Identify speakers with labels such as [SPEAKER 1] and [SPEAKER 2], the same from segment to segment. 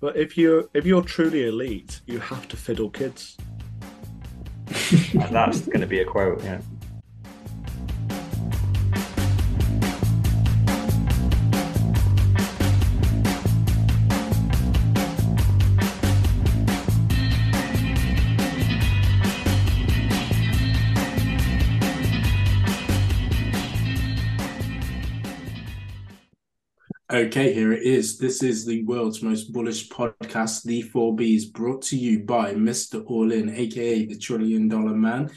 [SPEAKER 1] But if you're if you're truly elite, you have to fiddle kids.
[SPEAKER 2] And that's going to be a quote. Yeah.
[SPEAKER 3] Okay, here it is. This is the world's most bullish podcast, The Four Bs, brought to you by Mr. All In, aka the Trillion Dollar Man,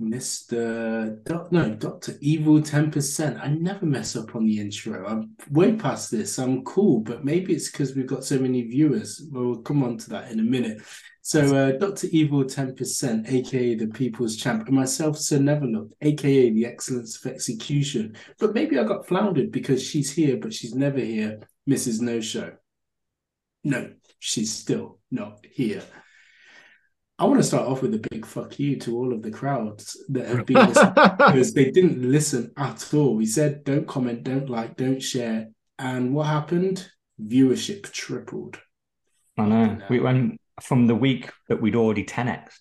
[SPEAKER 3] Mr. Do- no, Dr. Evil 10%. I never mess up on the intro. I'm way past this. I'm cool, but maybe it's because we've got so many viewers. We'll come on to that in a minute. So, uh, Dr. Evil 10%, aka the People's Champ, and myself, Sir Neverlook, aka the Excellence of Execution. But maybe I got floundered because she's here, but she's never here, Mrs. No Show. No, she's still not here. I want to start off with a big fuck you to all of the crowds that have been listening because they didn't listen at all. We said don't comment, don't like, don't share. And what happened? Viewership tripled.
[SPEAKER 2] I know. We went from the week that we'd already 10x.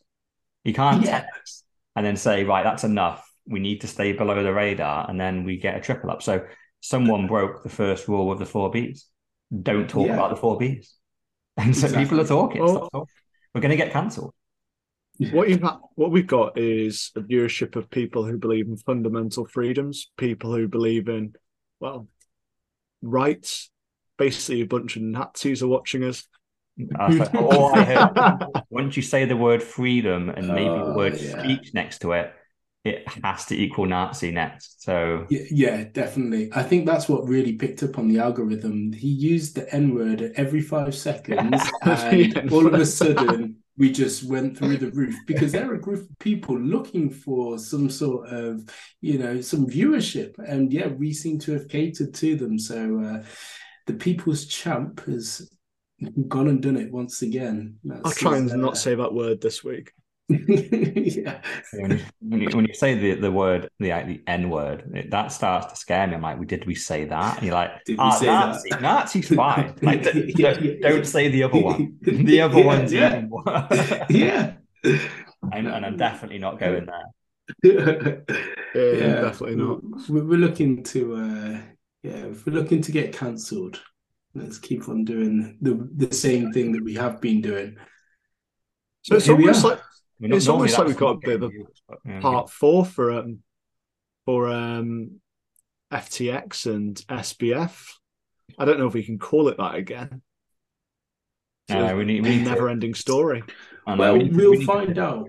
[SPEAKER 2] You can't
[SPEAKER 3] Yeah.
[SPEAKER 2] 10x and then say, right, that's enough. We need to stay below the radar. And then we get a triple up. So someone broke the first rule of the four Bs. Don't talk
[SPEAKER 3] Yeah.
[SPEAKER 2] about the four Bs. And so
[SPEAKER 3] Exactly.
[SPEAKER 2] people are talking.
[SPEAKER 1] Well-
[SPEAKER 2] Stop oh. talking. We're going to get cancelled.
[SPEAKER 1] What you've what we've got is a viewership of people who believe in fundamental freedoms, people who believe in well rights. Basically, a bunch of Nazis are watching us.
[SPEAKER 2] Uh, so all I heard, once you say the word freedom and maybe the
[SPEAKER 3] Oh,
[SPEAKER 2] word
[SPEAKER 3] yeah.
[SPEAKER 2] speech next to it, it has to equal Nazi next. So
[SPEAKER 3] Yeah, yeah, definitely. I think that's what really picked up on the algorithm. He used the N word every five seconds, and all of a
[SPEAKER 1] N-word.
[SPEAKER 3] sudden we just went through the roof because they're a group of people looking for some sort of, you know, some viewership, and yeah, we seem to have catered to them. So uh, the people's champ has gone and done it once again.
[SPEAKER 1] I'll
[SPEAKER 3] That's
[SPEAKER 1] try and
[SPEAKER 3] uh,
[SPEAKER 1] not say that word this week.
[SPEAKER 3] yeah.
[SPEAKER 2] when you, when you, when you say the, the word, the, the N word, it, that starts to scare me. I'm like, "We did we say that? And you're like,
[SPEAKER 3] Did we
[SPEAKER 2] ah,
[SPEAKER 3] say
[SPEAKER 2] Nazi,
[SPEAKER 3] that?"
[SPEAKER 2] Nazi's fine. Like, d-
[SPEAKER 3] Yeah,
[SPEAKER 2] don't,
[SPEAKER 3] yeah,
[SPEAKER 2] don't
[SPEAKER 3] yeah.
[SPEAKER 2] say the other one. The other
[SPEAKER 3] Yeah,
[SPEAKER 2] one's
[SPEAKER 3] yeah.
[SPEAKER 2] even worse.
[SPEAKER 3] yeah.
[SPEAKER 2] and, and I'm definitely not going there.
[SPEAKER 1] Yeah, definitely not.
[SPEAKER 3] We're, we're looking to, uh, yeah, if we're looking to get cancelled, let's keep on doing the the same thing that we have been doing.
[SPEAKER 1] So it's almost like
[SPEAKER 2] I mean,
[SPEAKER 1] It's
[SPEAKER 2] normally
[SPEAKER 1] almost like we've got a bit of a
[SPEAKER 2] getting views, but, yeah.
[SPEAKER 1] part four for um for um FTX and SBF. I don't know if we can call it that again.
[SPEAKER 2] No, no, we need, we need
[SPEAKER 1] never-ending story.
[SPEAKER 2] Know,
[SPEAKER 3] Well,
[SPEAKER 2] we need,
[SPEAKER 3] we'll
[SPEAKER 2] we need to-
[SPEAKER 3] find out.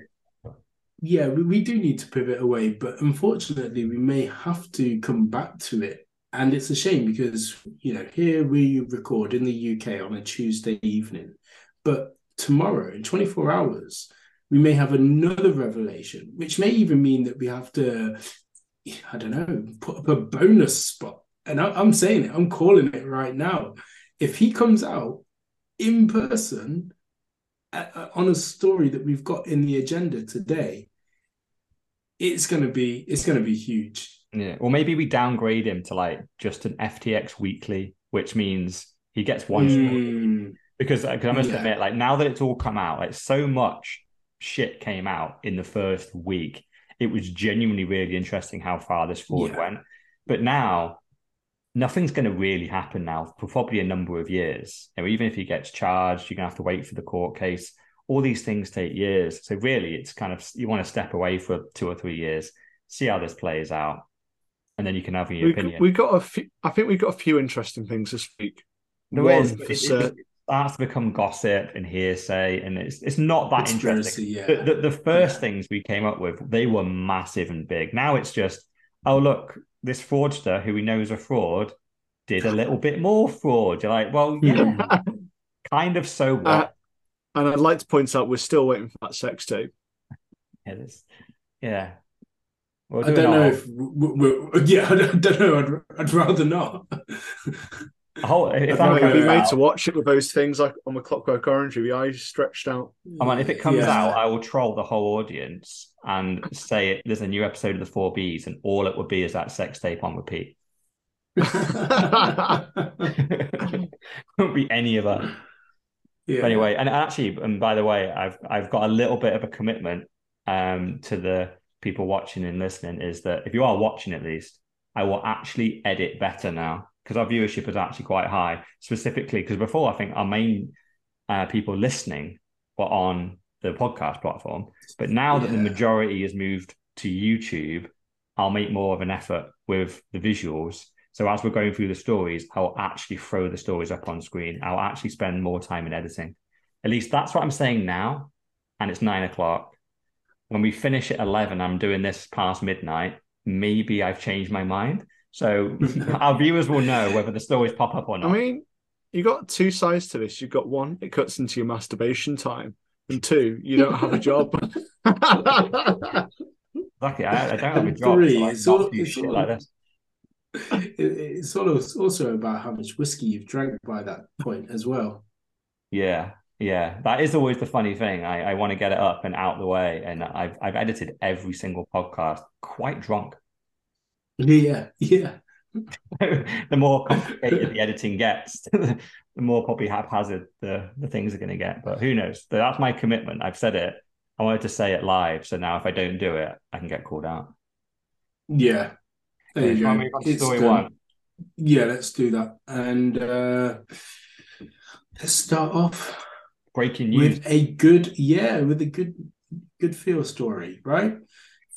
[SPEAKER 3] Yeah, we, we do need to pivot away, but unfortunately, we may have to come back to it. And it's a shame because, you know, here we record in the UK on a Tuesday evening, but tomorrow, in 24 hours, we may have another revelation, which may even mean that we have to, I don't know, put up a bonus spot. And I, I'm saying it, I'm calling it right now. If he comes out in person, uh, on a story that we've got in the agenda today, it's gonna be it's gonna be huge.
[SPEAKER 2] Yeah, or maybe we downgrade him to like just an FTX weekly, which means he gets one.
[SPEAKER 3] Mm,
[SPEAKER 2] Because, because I must
[SPEAKER 3] Yeah.
[SPEAKER 2] admit, like now that it's all come out, like so much shit came out in the first week. It was genuinely really interesting how far this forward
[SPEAKER 3] Yeah.
[SPEAKER 2] went. But now nothing's going to really happen now for probably a number of years. You know, even if he gets charged, you're going to have to wait for the court case. All these things take years. So really, it's kind of you want to step away for two or three years, see how this plays out, and then you can have your
[SPEAKER 1] We
[SPEAKER 2] opinion.
[SPEAKER 1] we got a few, I think we got a few interesting things this week.
[SPEAKER 2] There
[SPEAKER 1] One
[SPEAKER 2] is,
[SPEAKER 1] for
[SPEAKER 2] but it,
[SPEAKER 1] certain-
[SPEAKER 2] it starts to become gossip and hearsay, and it's it's not that interesting.
[SPEAKER 3] yeah.
[SPEAKER 2] The, the, the first
[SPEAKER 3] Yeah.
[SPEAKER 2] things we came up with, they were massive and big. Now it's just, oh look, this fraudster who we know is a fraud did a little bit more fraud. You're like, well, yeah, kind of. So what?
[SPEAKER 1] Uh, and I'd like to point out we're still waiting for that sex tape.
[SPEAKER 2] yeah, this- yeah. We'll
[SPEAKER 3] I
[SPEAKER 2] do
[SPEAKER 3] don't know
[SPEAKER 2] whole-
[SPEAKER 3] if we we yeah, I don't, don't know. I'd, I'd rather not.
[SPEAKER 2] a whole- if
[SPEAKER 1] I'd
[SPEAKER 2] that
[SPEAKER 1] be made
[SPEAKER 2] out,
[SPEAKER 1] to watch it with those things like on the Clockwork Orange with the eyes stretched out.
[SPEAKER 2] I mean, if it comes
[SPEAKER 3] Yeah.
[SPEAKER 2] out, I will troll the whole audience and say it, there's a new episode of the Four Bs, and all it would be is that sex tape on repeat. Won't be any of that.
[SPEAKER 3] Yeah.
[SPEAKER 2] Anyway, and actually, and by the way, I've I've got a little bit of a commitment um to the people watching and listening is that if you are watching at least, I will actually edit better now because our viewership is actually quite high. Specifically, because before I think our main uh, people listening were on the podcast platform, but now that the majority has moved to YouTube, I'll make more of an effort with the visuals. So as we're going through the stories, I'll actually throw the stories up on screen. I'll actually spend more time in editing. At least that's what I'm saying now. And it's nine o'clock. When we finish at 11, I'm doing this past midnight. Maybe I've changed my mind. So our viewers will know whether the stories pop up or not.
[SPEAKER 1] I mean, you got two sides to this. You've got one, it cuts into your masturbation time, and two, you don't have a job.
[SPEAKER 2] Lucky, I, I don't have a job.
[SPEAKER 3] three,
[SPEAKER 2] so I
[SPEAKER 3] it's all- it's all-
[SPEAKER 2] like this.
[SPEAKER 3] It- it's also also about how much whiskey you've drank by that point as well.
[SPEAKER 2] Yeah, yeah. That is always the funny thing. I, I want to get it up and out the way. And I've I've edited every single podcast quite drunk.
[SPEAKER 3] Yeah, yeah.
[SPEAKER 2] the more complicated the editing gets, the more probably haphazard the, the things are going to get. But who knows? That's my commitment. I've said it. I wanted to say it live. So now if I don't do it, I can get called out.
[SPEAKER 3] Yeah. There you go.
[SPEAKER 2] move on to
[SPEAKER 3] It's
[SPEAKER 2] story
[SPEAKER 3] done.
[SPEAKER 2] one?
[SPEAKER 3] Yeah, let's do that. And uh let's start off
[SPEAKER 2] Breaking news.
[SPEAKER 3] with a good, yeah, with a good good feel story, right?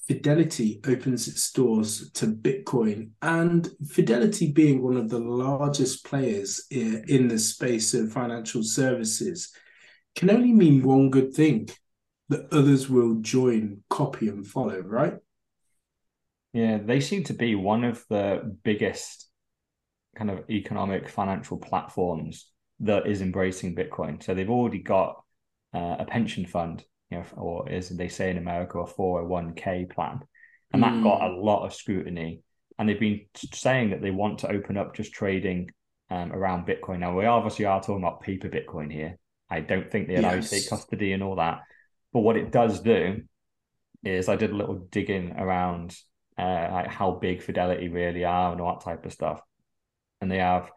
[SPEAKER 3] Fidelity opens its doors to Bitcoin, and Fidelity being one of the largest players in the space of financial services can only mean one good thing that others will join, copy, and follow, right?
[SPEAKER 2] Yeah, they seem to be one of the biggest kind of economic financial platforms that is embracing Bitcoin. So they've already got uh, a pension fund, you know, or as they say in America, a 401k plan. And that got a lot of scrutiny. And they've been saying that they want to open up just trading um, around Bitcoin. Now, we obviously are talking about paper Bitcoin here. I don't think they allow you to take custody and all that. But what it does do is I did a little digging around uh, like how big Fidelity really are and all that type of stuff. And they have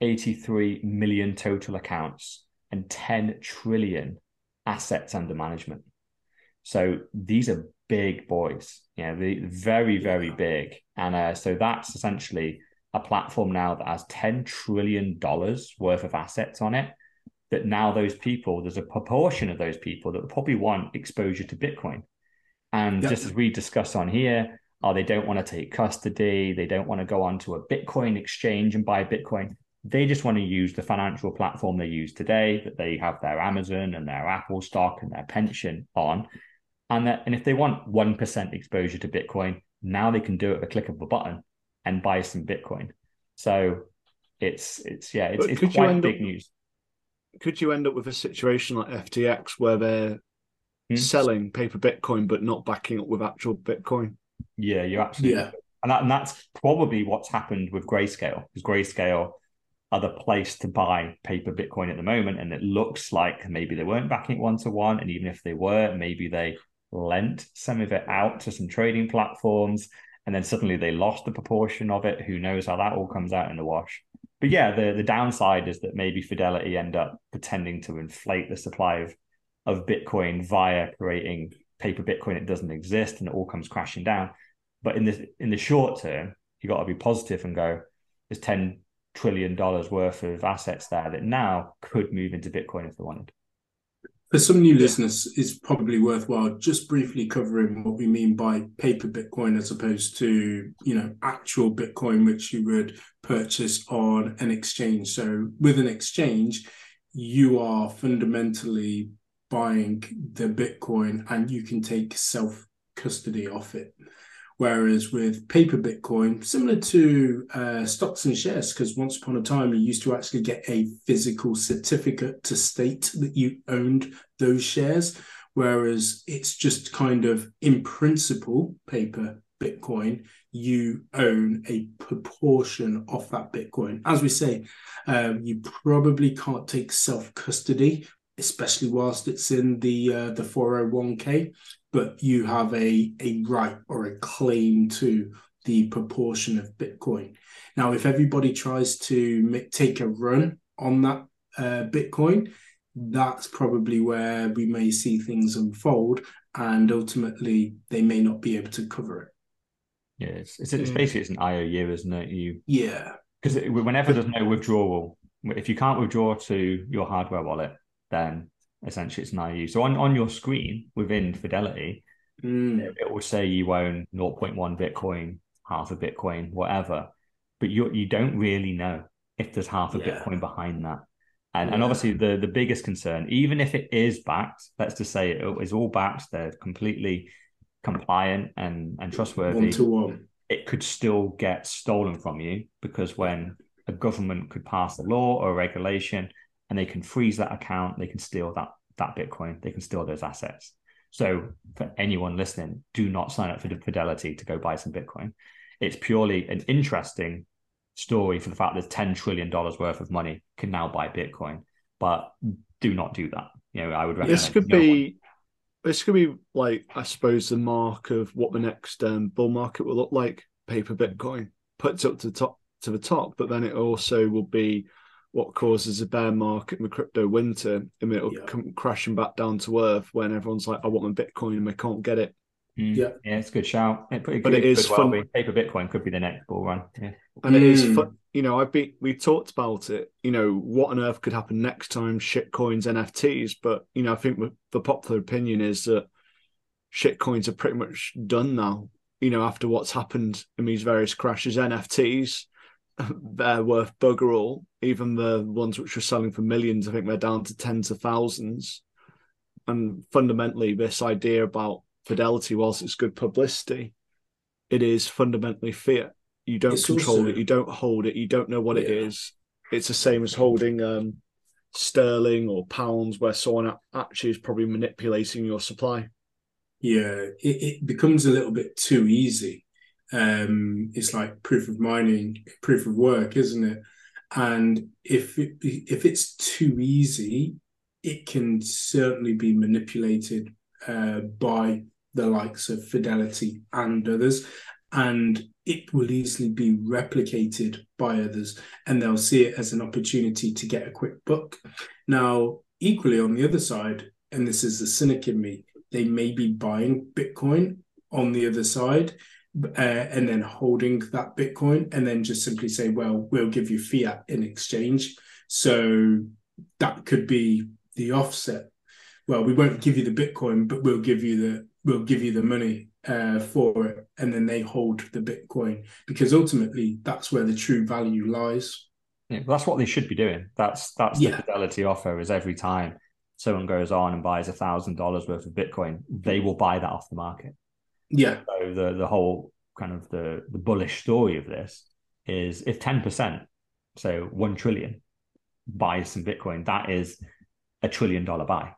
[SPEAKER 2] 83 million total accounts and 10 trillion assets under management. So these are big boys, you know, the very, very big. And uh, so that's essentially a platform now that has $10 trillion worth of assets on it. That now those people, there's a proportion of those people that probably want exposure to Bitcoin. And
[SPEAKER 3] Yep.
[SPEAKER 2] just as we discuss on here, oh, they don't want to take custody, they don't want to go onto a Bitcoin exchange and buy Bitcoin. They just want to use the financial platform they use today, that they have their Amazon and their Apple stock and their pension on. And that, and if they want 1% exposure to Bitcoin, now they can do it with a click of a button and buy some Bitcoin. So it's it's yeah, it's, it's quite big
[SPEAKER 1] up-
[SPEAKER 2] news.
[SPEAKER 1] Could you end up with a situation like FTX where they're
[SPEAKER 2] Hmm?
[SPEAKER 1] selling paper Bitcoin but not backing up with actual Bitcoin?
[SPEAKER 2] Yeah, you're absolutely
[SPEAKER 3] Yeah.
[SPEAKER 2] and that, and that's probably what's happened with Grayscale because Grayscale the place to buy paper Bitcoin at the moment, and it looks like maybe they weren't backing it one to one, and even if they were, maybe they lent some of it out to some trading platforms, and then suddenly they lost a proportion of it. Who knows how that all comes out in the wash? But yeah, the the downside is that maybe Fidelity end up pretending to inflate the supply of of Bitcoin via creating paper Bitcoin that doesn't exist, and it all comes crashing down. But in the in the short term, you got to be positive and go, there's ten trillion dollars worth of assets there that now could move into Bitcoin if they wanted.
[SPEAKER 3] For some new listeners, it's probably worthwhile just briefly covering what we mean by paper Bitcoin as opposed to, you know, actual Bitcoin, which you would purchase on an exchange. So with an exchange, you are fundamentally buying the Bitcoin and you can take self custody of it. Whereas with paper Bitcoin, similar to uh, stocks and shares, because once upon a time you used to actually get a physical certificate to state that you owned those shares, whereas it's just kind of in principle paper Bitcoin, you own a proportion of that Bitcoin. As we say, um, you probably can't take self custody, especially whilst it's in the uh, the 401k, but you have a, a right or a claim to the proportion of Bitcoin. Now, if everybody tries to make, take a run on that uh, Bitcoin, that's probably where we may see things unfold, and ultimately they may not be able to cover it.
[SPEAKER 2] Yeah, it's, it's, it's basically it's an IOU, isn't it? You
[SPEAKER 3] Yeah,
[SPEAKER 2] because whenever there's no withdrawal, if you can't withdraw to your hardware wallet, then essentially it's an IOU. So on, on your screen within Fidelity,
[SPEAKER 3] Mm.
[SPEAKER 2] it, it will say you own 0.1 Bitcoin, half a Bitcoin, whatever, but you you don't really know if there's half a
[SPEAKER 3] Yeah.
[SPEAKER 2] Bitcoin behind that. And, and obviously the the biggest concern, even if it is backed, let's just say it is all backed, they're completely compliant and and trustworthy
[SPEAKER 3] one to one.
[SPEAKER 2] it could still get stolen from you because when a government could pass a law or a regulation and they can freeze that account, they can steal that that Bitcoin, they can steal those assets. So for anyone listening, do not sign up for Fidelity to go buy some Bitcoin. It's purely an interesting story for the fact that ten trillion dollars worth of money can now buy Bitcoin, but do not do that. You know, I would recommend
[SPEAKER 1] This could
[SPEAKER 2] no one-
[SPEAKER 1] be this could be like I suppose the mark of what the next um, bull market will look like. Paper Bitcoin puts up to the top to the top, but then it also will be what causes a bear market in the crypto winter. I mean, it'll
[SPEAKER 3] Yeah.
[SPEAKER 1] come crashing back down to earth when everyone's like, "I want my Bitcoin and I can't get it."
[SPEAKER 2] Mm,
[SPEAKER 3] Yeah.
[SPEAKER 2] yeah, it's a good shout. It, it,
[SPEAKER 1] But it
[SPEAKER 2] could
[SPEAKER 1] is
[SPEAKER 2] well
[SPEAKER 1] fun-
[SPEAKER 2] be. Paper Bitcoin could be the next bull run. Yeah.
[SPEAKER 1] And it is
[SPEAKER 3] Mm.
[SPEAKER 1] fun. You know, I've been we talked about it. You know, what on earth could happen next time? Shit coins, NFTs. But you know, I think the popular opinion is that shit coins are pretty much done now. You know, after what's happened in these various crashes, NFTs they're worth bugger all. Even the ones which were selling for millions, I think they're down to tens of thousands. And fundamentally, this idea about fidelity, whilst it's good publicity, it is fundamentally fiat. You don't
[SPEAKER 3] It's
[SPEAKER 1] control
[SPEAKER 3] also-
[SPEAKER 1] it, you don't hold it, you don't know what it
[SPEAKER 3] Yeah.
[SPEAKER 1] is. It's the same as holding um, sterling or pounds, where someone actually is probably manipulating your supply.
[SPEAKER 3] Yeah, it, it becomes a little bit too easy. Um, it's like proof of mining, proof of work, isn't it? And if it, if it's too easy, it can certainly be manipulated uh, by the likes of Fidelity and others, and it will easily be replicated by others, and they'll see it as an opportunity to get a quick buck. Now, equally on the other side, and this is the cynic in me, they may be buying Bitcoin on the other side uh, and then holding that Bitcoin and then just simply say, well, we'll give you fiat in exchange. So that could be the offset. Well, we won't give you the Bitcoin, but we'll give you the we'll give you the money uh, for it, and then they hold the Bitcoin because ultimately that's where the true value lies.
[SPEAKER 2] Yeah, that's what they should be doing. That's that's
[SPEAKER 3] Yeah.
[SPEAKER 2] the fidelity offer. Is every time someone goes on and buys a thousand dollars worth of Bitcoin, they will buy that off the market.
[SPEAKER 3] Yeah,
[SPEAKER 2] So the the whole kind of the the bullish story of this is if ten percent, so one trillion, buys some Bitcoin, that is a trillion dollar buy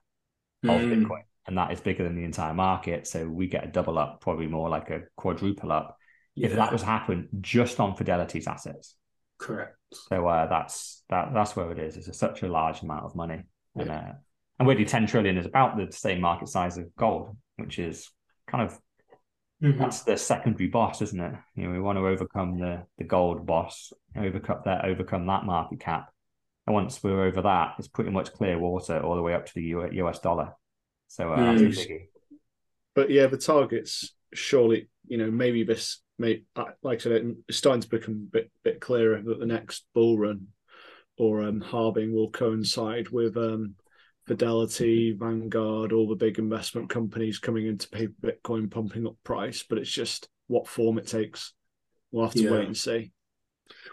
[SPEAKER 2] of
[SPEAKER 3] Mm.
[SPEAKER 2] Bitcoin, and that is bigger than the entire market. So we get a double up, probably more like a quadruple up if that was happen just on Fidelity's assets.
[SPEAKER 3] correct.
[SPEAKER 2] So uh, that's that that's where it is. It's a, such a large amount of money, and uh, and really ten trillion is about the same market size of gold, which is kind of
[SPEAKER 3] Mhm.
[SPEAKER 2] that's the secondary boss, isn't it? You know, we want to overcome the the gold boss, overcome that overcome that market cap, and once we're over that, it's pretty much clear water all the way up to the US dollar. So uh, that's a
[SPEAKER 3] Mm.
[SPEAKER 2] biggie.
[SPEAKER 1] But yeah, the targets surely, you know, maybe this may like I said, it's starting to become a bit bit clearer that the next bull run or um halving will coincide with um Fidelity, Vanguard, all the big investment companies coming into paper Bitcoin pumping up price, but it's just what form it takes. We'll have to
[SPEAKER 3] Yeah.
[SPEAKER 1] wait and see.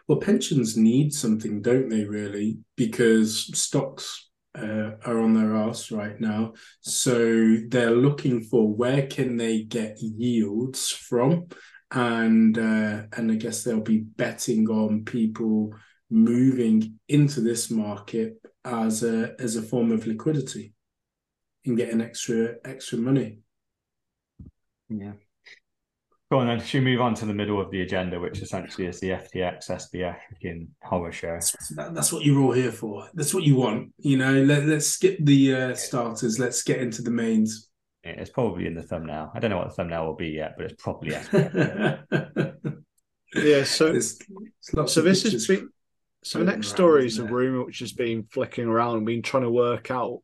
[SPEAKER 3] Well, pensions need something, don't they, really? Because stocks uh, are on their ass right now. So they're looking for where can they get yields from? And uh, and I guess they'll be betting on people moving into this market as a as a form of liquidity and getting extra extra money.
[SPEAKER 2] Yeah. Go on then. Should we move on to the middle of the agenda, which essentially is the FTX SBF fucking horror show?
[SPEAKER 3] That's, that, that's what you're all here for. That's what you want. You know, let, let's skip the uh, starters. Let's get into the mains.
[SPEAKER 2] Yeah, It's probably in the thumbnail. I don't know what the thumbnail will be yet, but it's probably SBF.
[SPEAKER 1] Yeah, so
[SPEAKER 3] there's lots
[SPEAKER 1] so
[SPEAKER 3] of
[SPEAKER 1] this
[SPEAKER 3] pictures.
[SPEAKER 1] has been So the next story is a rumor which has been flicking around, been trying to work out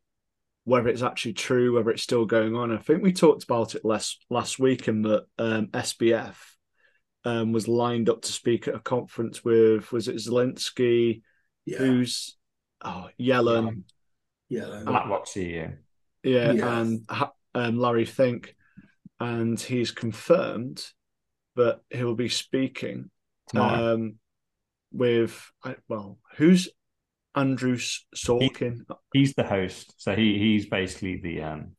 [SPEAKER 1] whether it's actually true, whether it's still going on. I think we talked about it last last week in that um, SBF um, was lined up to speak at a conference with was it Zelensky,
[SPEAKER 3] Yeah.
[SPEAKER 1] who's oh Yellen,
[SPEAKER 3] Yeah.
[SPEAKER 2] BlackRock CEO.
[SPEAKER 1] yeah,
[SPEAKER 3] Yes.
[SPEAKER 1] and um, Larry Fink, and he's confirmed that he will be speaking
[SPEAKER 2] Tomorrow.
[SPEAKER 1] um, with well, who's Andrew Sorkin?
[SPEAKER 2] he's the host, so he he's basically the um.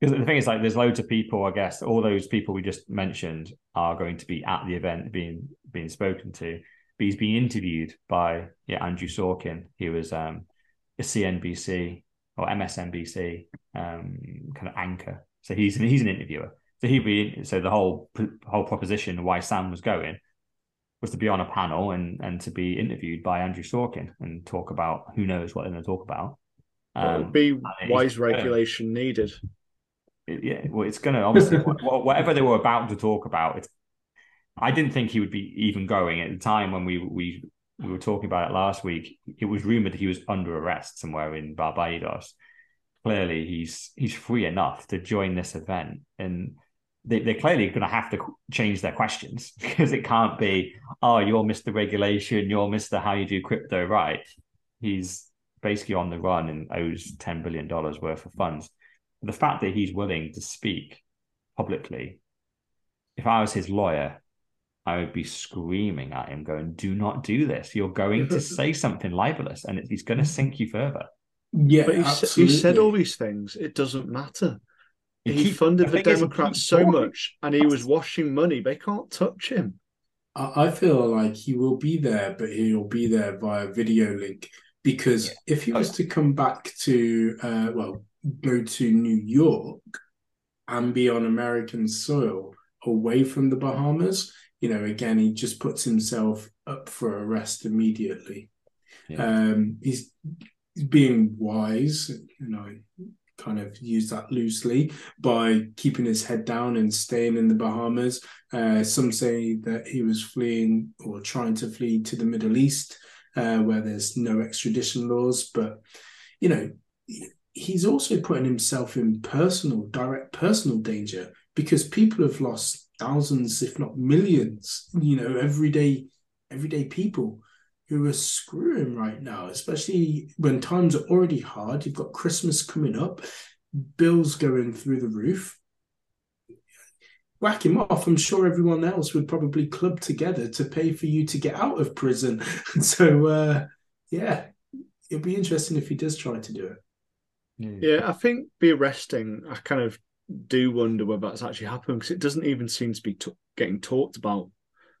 [SPEAKER 2] Because the thing is, like, there's loads of people. I guess all those people we just mentioned are going to be at the event, being being spoken to. But he's being interviewed by yeah Andrew Sorkin, who was um a CNBC or MSNBC um kind of anchor. So he's he's an interviewer. So he'd be so the whole whole proposition why Sam was going was to be on a panel and and to be interviewed by Andrew Sorkin and talk about who knows what they're going to talk about. Um,
[SPEAKER 1] would be wise regulation needed?
[SPEAKER 2] it- yeah, well, it's going to obviously wh- wh- whatever they were about to talk about. It's, I didn't think he would be even going at the time when we we we were talking about it last week. It was rumored that he was under arrest somewhere in Barbados. Clearly, he's he's free enough to join this event, and they, they're clearly going to have to change their questions because it can't be, oh, you're Mr. Regulation, you're Mr. How you do crypto right. He's basically on the run and owes ten billion dollars worth of funds the fact that he's willing to speak publicly, if I was his lawyer, I would be screaming at him, going, "Do not do this! You're going to say something libelous, and it's going to mm. sink you further."
[SPEAKER 3] Yeah,
[SPEAKER 1] But he, s- he said all these things. It doesn't matter.
[SPEAKER 2] You
[SPEAKER 1] He
[SPEAKER 2] keep-
[SPEAKER 1] funded
[SPEAKER 2] the
[SPEAKER 1] the
[SPEAKER 2] thing is, he
[SPEAKER 1] Democrats so
[SPEAKER 2] talking.
[SPEAKER 1] much, and he was washing money. They can't touch him.
[SPEAKER 3] I I feel like he will be there, but he'll be there via video link because
[SPEAKER 2] Yeah.
[SPEAKER 3] if he was to come back to, uh, well, go to New York and be on American soil away from the Bahamas, you know, again, he just puts himself up for arrest immediately.
[SPEAKER 2] Yeah.
[SPEAKER 3] Um, he's, he's being wise, you know, kind of use that loosely by keeping his head down and staying in the Bahamas. Uh, some say that he was fleeing or trying to flee to the Middle East, uh, where there's no extradition laws. But you know, he's also putting himself in personal, direct personal danger because people have lost thousands, if not millions. You know, everyday, everyday people who are screwing right now, especially when times are already hard. You've got Christmas coming up, bills going through the roof whack him off, I'm sure everyone else would probably club together to pay for you to get out of prison. so, uh, yeah, it'll be interesting if he does try to do it.
[SPEAKER 1] Yeah, I think the arresting, I kind of do wonder whether that's actually happened because it doesn't even seem to be t- getting talked about.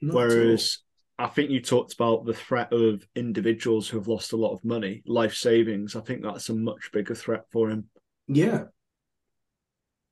[SPEAKER 3] Not.
[SPEAKER 1] Whereas I think you talked about the threat of individuals who have lost a lot of money, life savings. I think that's a much bigger threat for him.
[SPEAKER 3] yeah,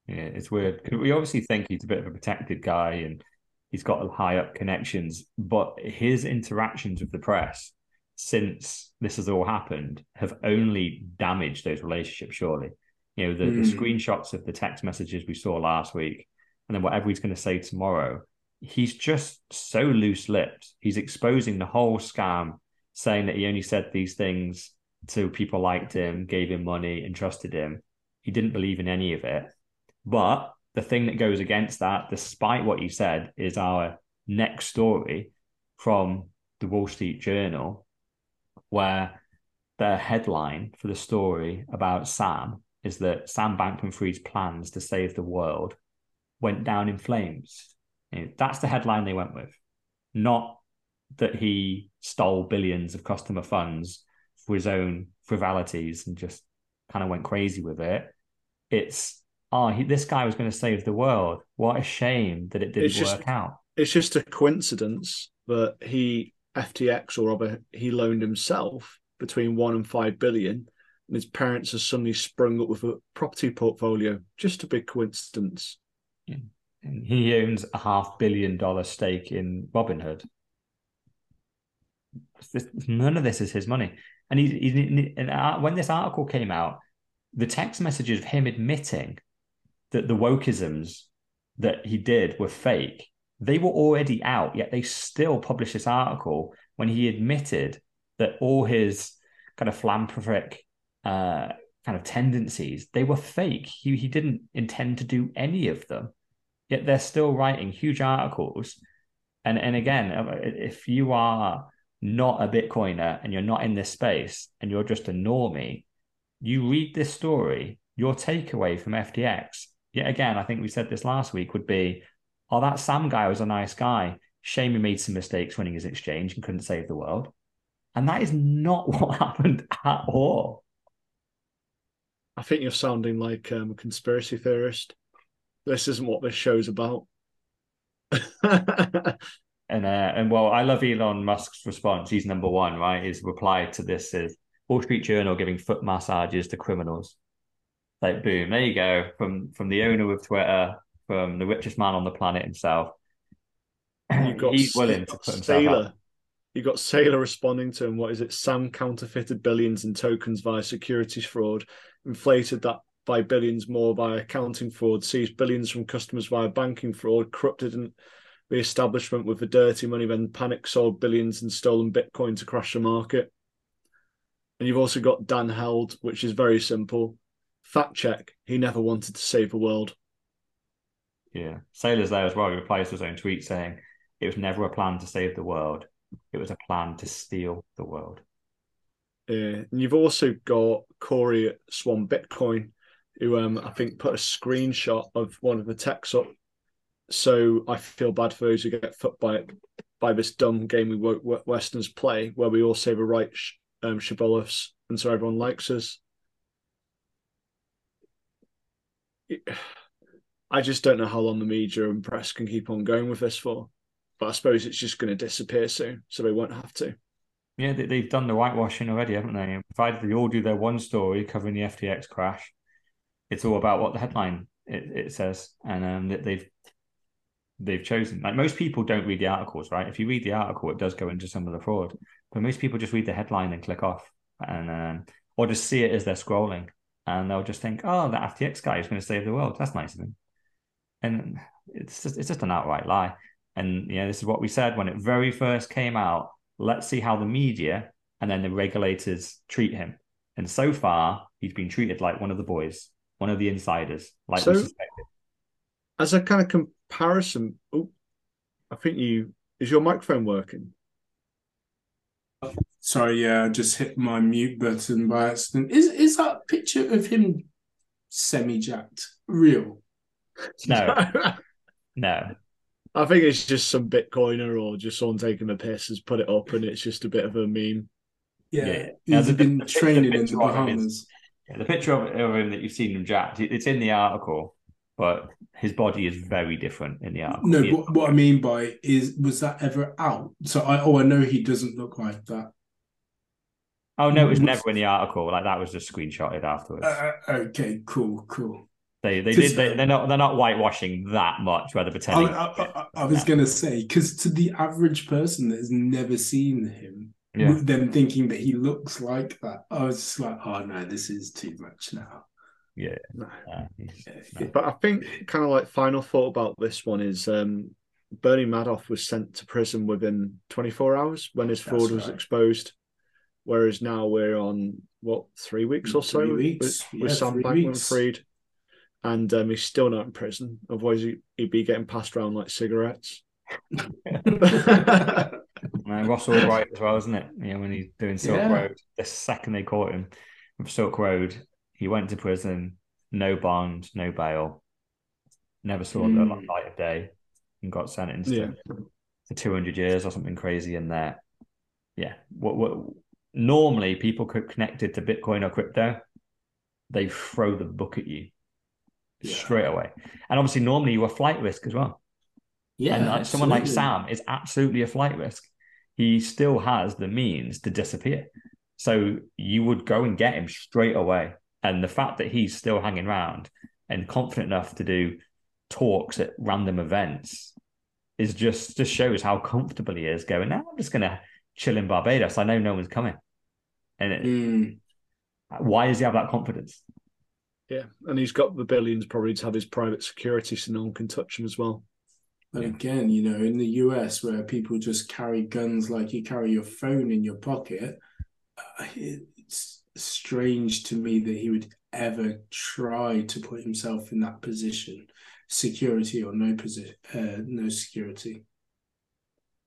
[SPEAKER 2] Yeah, it's weird. We obviously think he's a bit of a protected guy and he's got high up connections, but his interactions with the press since this has all happened have only damaged those relationships, surely. You know, the, the
[SPEAKER 3] Mm.
[SPEAKER 2] screenshots of the text messages we saw last week, and then whatever he's going to say tomorrow, he's just so loose lipped. He's exposing the whole scam, saying that he only said these things to people liked him, gave him money, and trusted him. He didn't believe in any of it. But the thing that goes against that, despite what he said, is our next story from the Wall Street Journal, where the headline for the story about Sam is that Sam Bankman Fried's plans to save the world went down in flames. You know, that's the headline they went with, not that he stole billions of customer funds for his own frivolities and just kind of went crazy with it. It's oh, he, this guy was going to save the world. What a shame that it didn't
[SPEAKER 1] just-
[SPEAKER 2] work out.
[SPEAKER 1] It's just a coincidence that he FTX or rather he loaned himself between one and five billion, and his parents have suddenly sprung up with a property portfolio. Just a big coincidence.
[SPEAKER 2] And he owns a half billion dollar stake in Robinhood. None of this is his money. And he, he and uh, when this article came out, the text messages of him admitting that the wokeisms that he did were fake. They were already out, yet they still published this article when he admitted that all his kind of philanthropic uh, kind of tendencies they were fake. He he didn't intend to do any of them, yet they're still writing huge articles. And and again, uh, if you are not a Bitcoiner and you're not in this space and you're just a normie, you read this story, your takeaway from FTX, yet again, I think we said this last week, would be, oh, that Sam guy was a nice guy. Shame he made some mistakes running his exchange and couldn't save the world. And that is not what happened at all.
[SPEAKER 1] I think you're sounding like um, a conspiracy theorist. This isn't what this show's about.
[SPEAKER 2] And uh, and well, I love Elon Musk's response. He's number one, right? His reply to this is Wall Street Journal giving foot massages to criminals. Like boom, there you go. From from the owner of Twitter, from the richest man on the planet himself.
[SPEAKER 1] You've got
[SPEAKER 2] He's willing to put himself
[SPEAKER 1] Saylor.
[SPEAKER 2] out.
[SPEAKER 1] You got Saylor responding to him. What is it? Sam counterfeited billions in tokens via securities fraud, inflated that by billions more via accounting fraud, seized billions from customers via banking fraud, corrupted and the establishment with the dirty money, then panic sold billions and stolen Bitcoin to crash the market. And you've also got Dan Held, which is very simple. Fact check, he never wanted to save the world.
[SPEAKER 2] Yeah. Saylor's there as well. He replies to his own tweet saying, It was never a plan to save the world. It was a plan to steal the world.
[SPEAKER 1] Yeah. And you've also got Corey at Swan Bitcoin, who um, I think put a screenshot of one of the techs up. So I feel bad for those who get foot by by this dumb game we wo- Westerners play, where we all say the right um, shibboleths, and so everyone likes us. I just don't know how long the media and press can keep on going with this for. But I suppose it's just going to disappear soon, so they won't have to.
[SPEAKER 2] Yeah, they, they've done the whitewashing already, haven't they? Provided they all do their one story covering the FTX crash, it's all about what the headline it, it says, and um, that they've they've chosen. Like most people don't read the articles, right? If you read the article, it does go into some of the fraud, but most people just read the headline and click off, and um, or just see it as they're scrolling, and they'll just think, "Oh, that FTX guy is going to save the world. That's nice of him," and it's just it's just an outright lie. And yeah, this is what we said when it very first came out. Let's see how the media and then the regulators treat him. And so far, he's been treated like one of the boys, one of the insiders, like
[SPEAKER 1] So-
[SPEAKER 2] we suspected.
[SPEAKER 1] As a kind of comparison, oh, I think you is your microphone working?
[SPEAKER 3] Sorry, yeah, I just hit my mute button by accident. Is is that picture of him semi jacked real?
[SPEAKER 2] No, no.
[SPEAKER 1] I think it's just some Bitcoiner or just someone taking a piss has put it up, and it's just a bit of a meme.
[SPEAKER 3] Yeah,
[SPEAKER 2] Yeah. Yeah,
[SPEAKER 3] he's
[SPEAKER 2] the-
[SPEAKER 3] been
[SPEAKER 2] the- the
[SPEAKER 3] training in the
[SPEAKER 2] picture of him is-
[SPEAKER 3] Bahamas.
[SPEAKER 2] Yeah, the picture of, of him that you've seen him jacked, it's in the article, but his body is very different in the article.
[SPEAKER 3] No, but what I mean by is was that ever out? So I oh I know he doesn't look like that.
[SPEAKER 2] oh no, it was
[SPEAKER 3] was-
[SPEAKER 2] never in the article. Like that was just screenshotted afterwards.
[SPEAKER 3] Uh, okay, cool, cool.
[SPEAKER 2] they they did. They, they're not. They're not whitewashing that much. Where they're
[SPEAKER 3] I,
[SPEAKER 2] pretending.
[SPEAKER 3] I, I, I was gonna say because to the average person that has never seen him,
[SPEAKER 2] Yeah.
[SPEAKER 3] with them thinking that he looks like that, I was just like, oh no, this is too much now.
[SPEAKER 2] Yeah.
[SPEAKER 1] No.
[SPEAKER 2] Uh, no.
[SPEAKER 1] But I think kind of like final thought about this one is um, Bernie Madoff was sent to prison within 24 hours when his
[SPEAKER 3] That's
[SPEAKER 1] fraud was exposed, whereas now we're on what three weeks or so
[SPEAKER 3] Three
[SPEAKER 1] with-
[SPEAKER 3] weeks.
[SPEAKER 1] with, with
[SPEAKER 3] Yeah,
[SPEAKER 1] Sam Bankman
[SPEAKER 3] weeks.
[SPEAKER 1] Fried, and um, he's still not in prison. Otherwise, he'd be getting passed around like cigarettes.
[SPEAKER 2] Uh, Ross Ulbricht as well, isn't it? You know, when he's doing Silk
[SPEAKER 3] Yeah.
[SPEAKER 2] Road, the second they caught him with Silk Road, he went to prison, no bond, no bail, never saw the
[SPEAKER 3] Mm.
[SPEAKER 2] light of day, and got sentenced
[SPEAKER 1] Yeah.
[SPEAKER 2] to, to 200 years or something crazy in there. Yeah. What, what, normally, people connected to Bitcoin or crypto, they throw the book at you
[SPEAKER 3] Yeah.
[SPEAKER 2] straight away. And obviously, normally you're a flight risk as well.
[SPEAKER 3] Yeah,
[SPEAKER 2] and like someone like. Sam is absolutely a flight risk. He still has the means to disappear. So you would go and get him straight away. And the fact that he's still hanging around and confident enough to do talks at random events is just just shows how comfortable he is going, now I'm just gonna chill in Barbados. I know no one's coming. And it,
[SPEAKER 3] Mm.
[SPEAKER 2] why does he have that confidence?
[SPEAKER 1] Yeah, and he's got the billions probably to have his private security, so no one can touch him as well.
[SPEAKER 3] But again, you know, in the US where people just carry guns like you carry your phone in your pocket, uh, it's strange to me that he would ever try to put himself in that position, security or no position, uh, no security.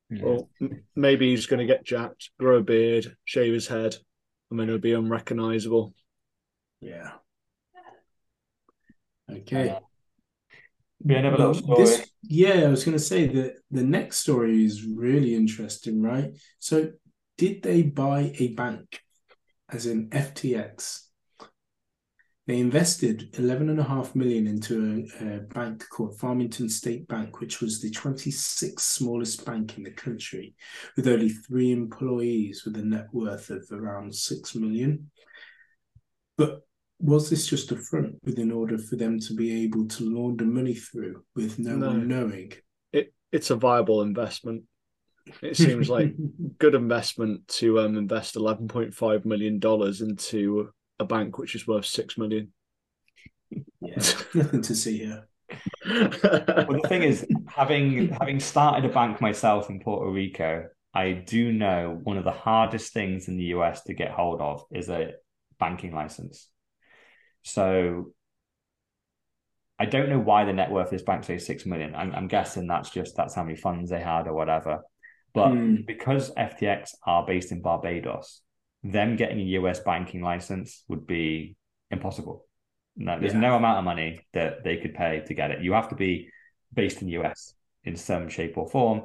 [SPEAKER 1] Well, maybe he's going to get jacked, grow a beard, shave his head, and then he'll be unrecognizable.
[SPEAKER 3] Yeah. Okay.
[SPEAKER 2] Another little
[SPEAKER 3] Well,
[SPEAKER 2] story.
[SPEAKER 3] this- yeah, I was going to say that the next story is really interesting, right? So, did they buy a bank, as in FTX? They invested eleven and a half million into a, a bank called Farmington State Bank, which was the 26th smallest bank in the country, with only three employees with a net worth of around six million. But was this just a front within order for them to be able to launder money through with no,
[SPEAKER 1] No.
[SPEAKER 3] one knowing?
[SPEAKER 1] It it's a viable investment. It seems like good investment to um, invest eleven point five million dollars into a bank which is worth six million.
[SPEAKER 3] yeah, nothing to see here.
[SPEAKER 2] Well, the thing is, having having started a bank myself in Puerto Rico, I do know one of the hardest things in the US to get hold of is a banking license. So I don't know why the net worth of this bank say six million. I'm, I'm guessing that's just that's how many funds they had or whatever. But
[SPEAKER 3] Hmm.
[SPEAKER 2] because FTX are based in Barbados, them getting a US banking license would be impossible. No, there's
[SPEAKER 3] Yeah.
[SPEAKER 2] no amount of money that they could pay to get it. You have to be based in the US in some shape or form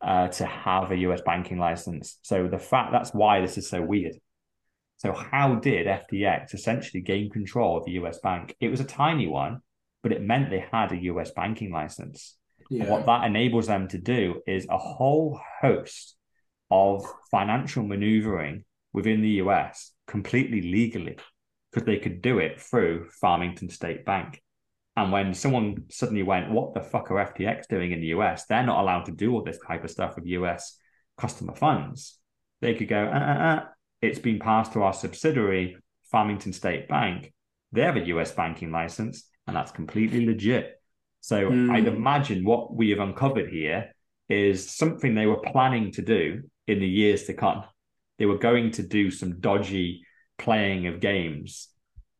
[SPEAKER 2] uh, to have a US banking license. So the fact that's why this is so weird. So how did FTX essentially gain control of the US bank? It was a tiny one, but it meant they had a US banking license.
[SPEAKER 3] Yeah,
[SPEAKER 2] what that enables them to do is a whole host of financial maneuvering within the US completely legally because they could do it through Farmington State Bank. And when someone suddenly went, What the fuck are FTX doing in the US? They're not allowed to do all this type of stuff with US customer funds. They could go, uh, uh, uh, It's been passed to our subsidiary, Farmington State Bank. They have a US banking license, and that's completely legit. So
[SPEAKER 3] Hmm.
[SPEAKER 2] I'd imagine what we have uncovered here is something they were planning to do in the years to come. They were going to do some dodgy playing of games.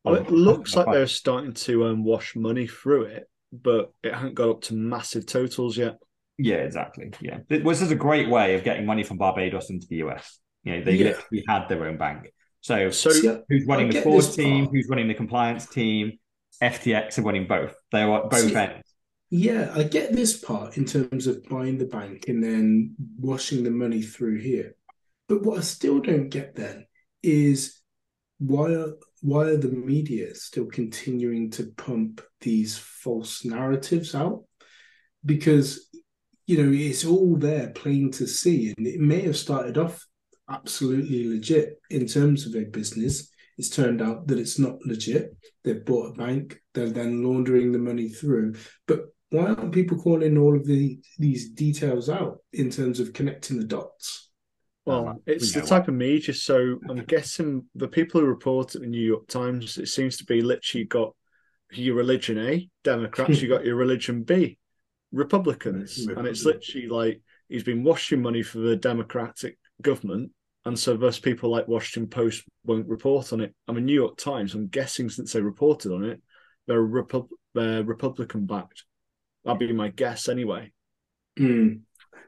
[SPEAKER 1] well, it looks like they're starting to um, wash money through it, but it hasn't got up to massive totals yet.
[SPEAKER 2] Yeah, exactly. Yeah, this is a great way of getting money from Barbados into the US. You know, they
[SPEAKER 3] Yeah.
[SPEAKER 2] literally had their own bank. So,
[SPEAKER 1] So
[SPEAKER 2] who's running the fraud team? Who's running the compliance team? FTX are running both. They are at both
[SPEAKER 3] See,
[SPEAKER 2] ends.
[SPEAKER 3] Yeah, I get this part in terms of buying the bank and then washing the money through here. But what I still don't get then is why are why are the media still continuing to pump these false narratives out? Because you know it's all there plain to see, and it may have started off absolutely legit in terms of a business. It's turned out that it's not legit. They've bought a bank, they're then laundering the money through. But why aren't people calling all of the these details out in terms of connecting the dots?
[SPEAKER 1] Well,
[SPEAKER 2] Uh,
[SPEAKER 1] it's
[SPEAKER 2] we
[SPEAKER 1] the
[SPEAKER 2] know
[SPEAKER 1] type of media. So I'm guessing the people who report at the New York Times, it seems to be literally got your religion A, Democrats, you got your religion B, Republicans. And it's literally like he's been washing money for the Democratic government. And so thus people like Washington Post won't report on it. I mean, New York Times, I'm guessing since they reported on it, they're, Repub- they're Republican backed. That'd be my guess anyway.
[SPEAKER 3] Mm.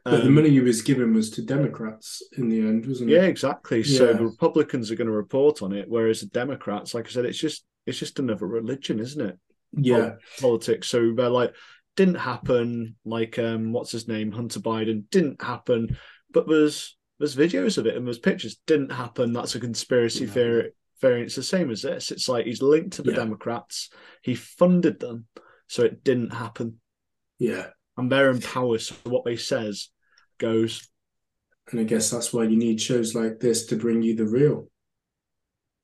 [SPEAKER 3] But the
[SPEAKER 1] Um,
[SPEAKER 3] money he was given was to Democrats in the end, wasn't
[SPEAKER 1] Yeah,
[SPEAKER 3] it?
[SPEAKER 1] Yeah, exactly. So
[SPEAKER 3] Yeah.
[SPEAKER 1] the Republicans are going to report on it, whereas the Democrats, like I said, it's just it's just another religion, isn't it?
[SPEAKER 3] Yeah.
[SPEAKER 1] Politics. So they're like, didn't happen. Like, um, what's his name, Hunter Biden, didn't happen. But there's there's videos of it and there's pictures. Didn't happen. That's a conspiracy
[SPEAKER 3] Yeah.
[SPEAKER 1] theory. Theory. It's the same as this. It's like he's linked to the
[SPEAKER 3] Yeah.
[SPEAKER 1] Democrats. He funded them, so it didn't happen.
[SPEAKER 3] Yeah.
[SPEAKER 1] And they're in power, so what they says goes.
[SPEAKER 3] And I guess that's why you need shows like this to bring you the real.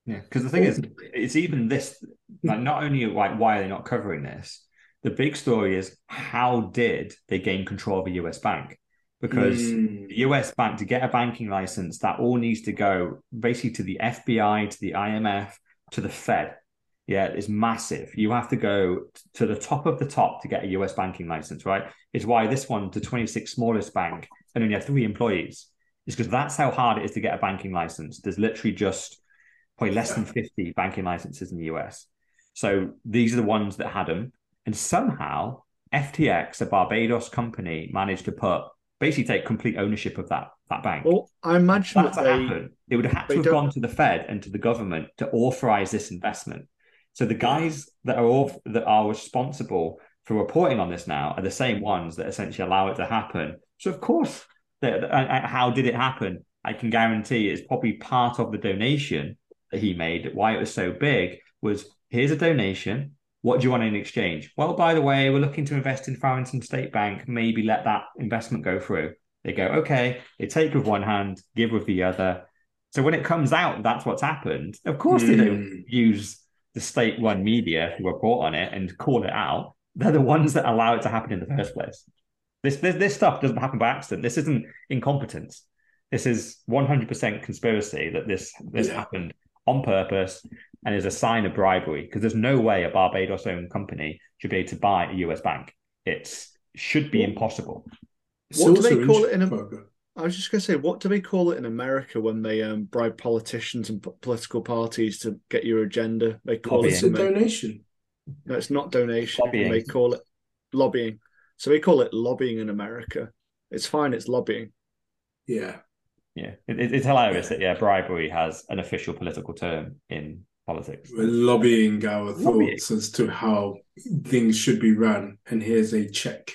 [SPEAKER 2] Yeah, because the thing is, it's even this. Like, not only like why are they not covering this? The big story is how did they gain control of a US bank? Because
[SPEAKER 3] Mm.
[SPEAKER 2] the US bank to get a banking license, that all needs to go basically to the FBI, to the IMF, to the Fed. yeah, is massive. You have to go to the top of the top to get a US banking license, right? Is why this one, the 26th smallest bank, and only have three employees. Is because that's how hard it is to get a banking license. There's literally just probably less than 50 banking licenses in the US. So these are the ones that had them. And somehow FTX, a Barbados company, managed to put basically take complete ownership of that that bank.
[SPEAKER 1] Well, I imagine
[SPEAKER 2] that
[SPEAKER 1] that they,
[SPEAKER 2] happen, it would have had to have
[SPEAKER 1] don't-
[SPEAKER 2] gone to the Fed and to the government to authorize this investment. So the guys that are all, that are responsible for reporting on this now are the same ones that essentially allow it to happen. So of course, the, the- uh, uh, how did it happen? I can guarantee it's probably part of the donation that he made. Why it was so big was here's a donation. What do you want in exchange? Well, by the way, we're looking to invest in Farrington State Bank. Maybe let that investment go through. They go, okay, they take with one hand, give with the other. So when it comes out, that's what's happened. Of course, they don't
[SPEAKER 3] Hmm.
[SPEAKER 2] use the state-run media to report on it and call it out. They're the ones that allow it to happen in the first place. This this, this stuff doesn't happen by accident. This isn't incompetence. This is 100% conspiracy that this this
[SPEAKER 3] Yeah.
[SPEAKER 2] happened on purpose and is a sign of bribery because there's no way a Barbados-owned company should be able to buy a US bank. It should be impossible.
[SPEAKER 3] It's
[SPEAKER 1] What do they call it in a-
[SPEAKER 3] inter- go-
[SPEAKER 1] I was just going to say, what do they call it in America when they um, bribe politicians and p- political parties to get your agenda? They call
[SPEAKER 2] Lobbying.
[SPEAKER 1] it
[SPEAKER 3] a donation.
[SPEAKER 1] No, it's not donation.
[SPEAKER 2] Lobbying.
[SPEAKER 1] They call it lobbying. So they call it lobbying in America. It's fine. It's lobbying.
[SPEAKER 3] Yeah.
[SPEAKER 2] Yeah, it, it- it's hilarious that yeah, bribery has an official political term in politics.
[SPEAKER 3] We're lobbying our
[SPEAKER 2] Lobbying.
[SPEAKER 3] thoughts as to how things should be run, and here's a check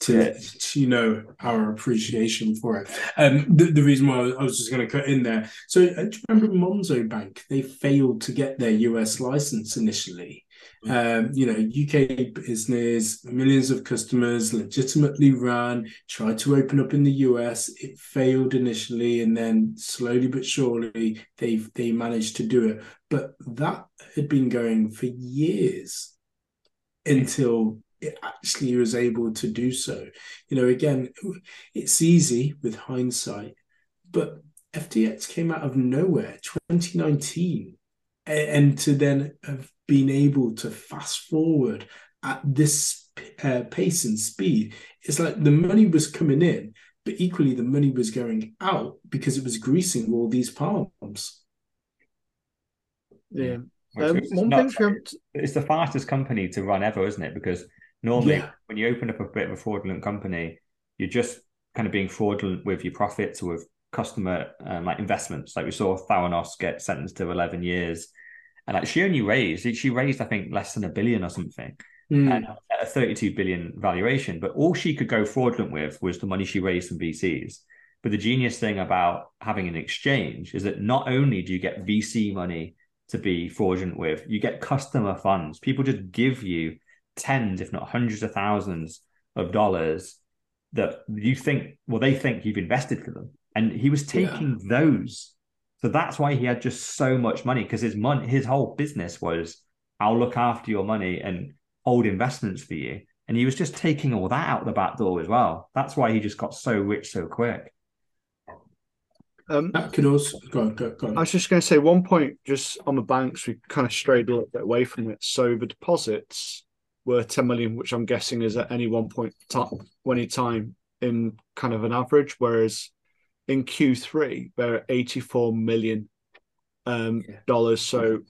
[SPEAKER 3] to,
[SPEAKER 2] Yeah.
[SPEAKER 3] to, you know our appreciation for it. Um, the, the reason why I was just going to cut in there. So, uh, do you remember Monzo Bank? They failed to get their US license initially. Um, you know, UK business, millions of customers, legitimately run, tried to open up in the US. It failed initially, and then slowly but surely they they managed to do it. But that had been going for years until it actually was able to do so. You know, again, it's easy with hindsight, but FTX came out of nowhere, 2019, a- and to then have been able to fast forward at this uh, pace and speed, it's like the money was coming in, but equally the money was going out because it was greasing all these palms.
[SPEAKER 1] Yeah. Um,
[SPEAKER 2] is
[SPEAKER 1] one
[SPEAKER 2] nuts.
[SPEAKER 1] thing for him to-
[SPEAKER 2] it's the fastest company to run ever, isn't it? Because normally
[SPEAKER 3] Yeah.
[SPEAKER 2] when you open up a bit of a fraudulent company, you're just kind of being fraudulent with your profits or with customer um, like investments. Like we saw Theranos get sentenced to 11 years. And like she only raised, she raised, I think, less than a billion or something
[SPEAKER 3] Mm.
[SPEAKER 2] and at a 32 billion valuation. But all she could go fraudulent with was the money she raised from VCs. But the genius thing about having an exchange is that not only do you get VC money to be fraudulent with, you get customer funds. People just give you tens, if not hundreds of thousands of dollars that you think, well, they think you've invested for them. And he was
[SPEAKER 3] Yeah.
[SPEAKER 2] taking those. So that's why he had just so much money because his money, his whole business was, I'll look after your money and hold investments for you. And he was just taking all that out the back door as well. That's why he just got so rich so quick.
[SPEAKER 1] Um,
[SPEAKER 3] That could also go on, go, go on.
[SPEAKER 1] I was just going to say one point just on the banks, we kind of strayed a little bit away from it. So the deposits were 10 million, which I'm guessing is at any one point top any time in kind of an average, whereas in Q3 they're at 84 million um,
[SPEAKER 3] Yeah.
[SPEAKER 1] dollars, so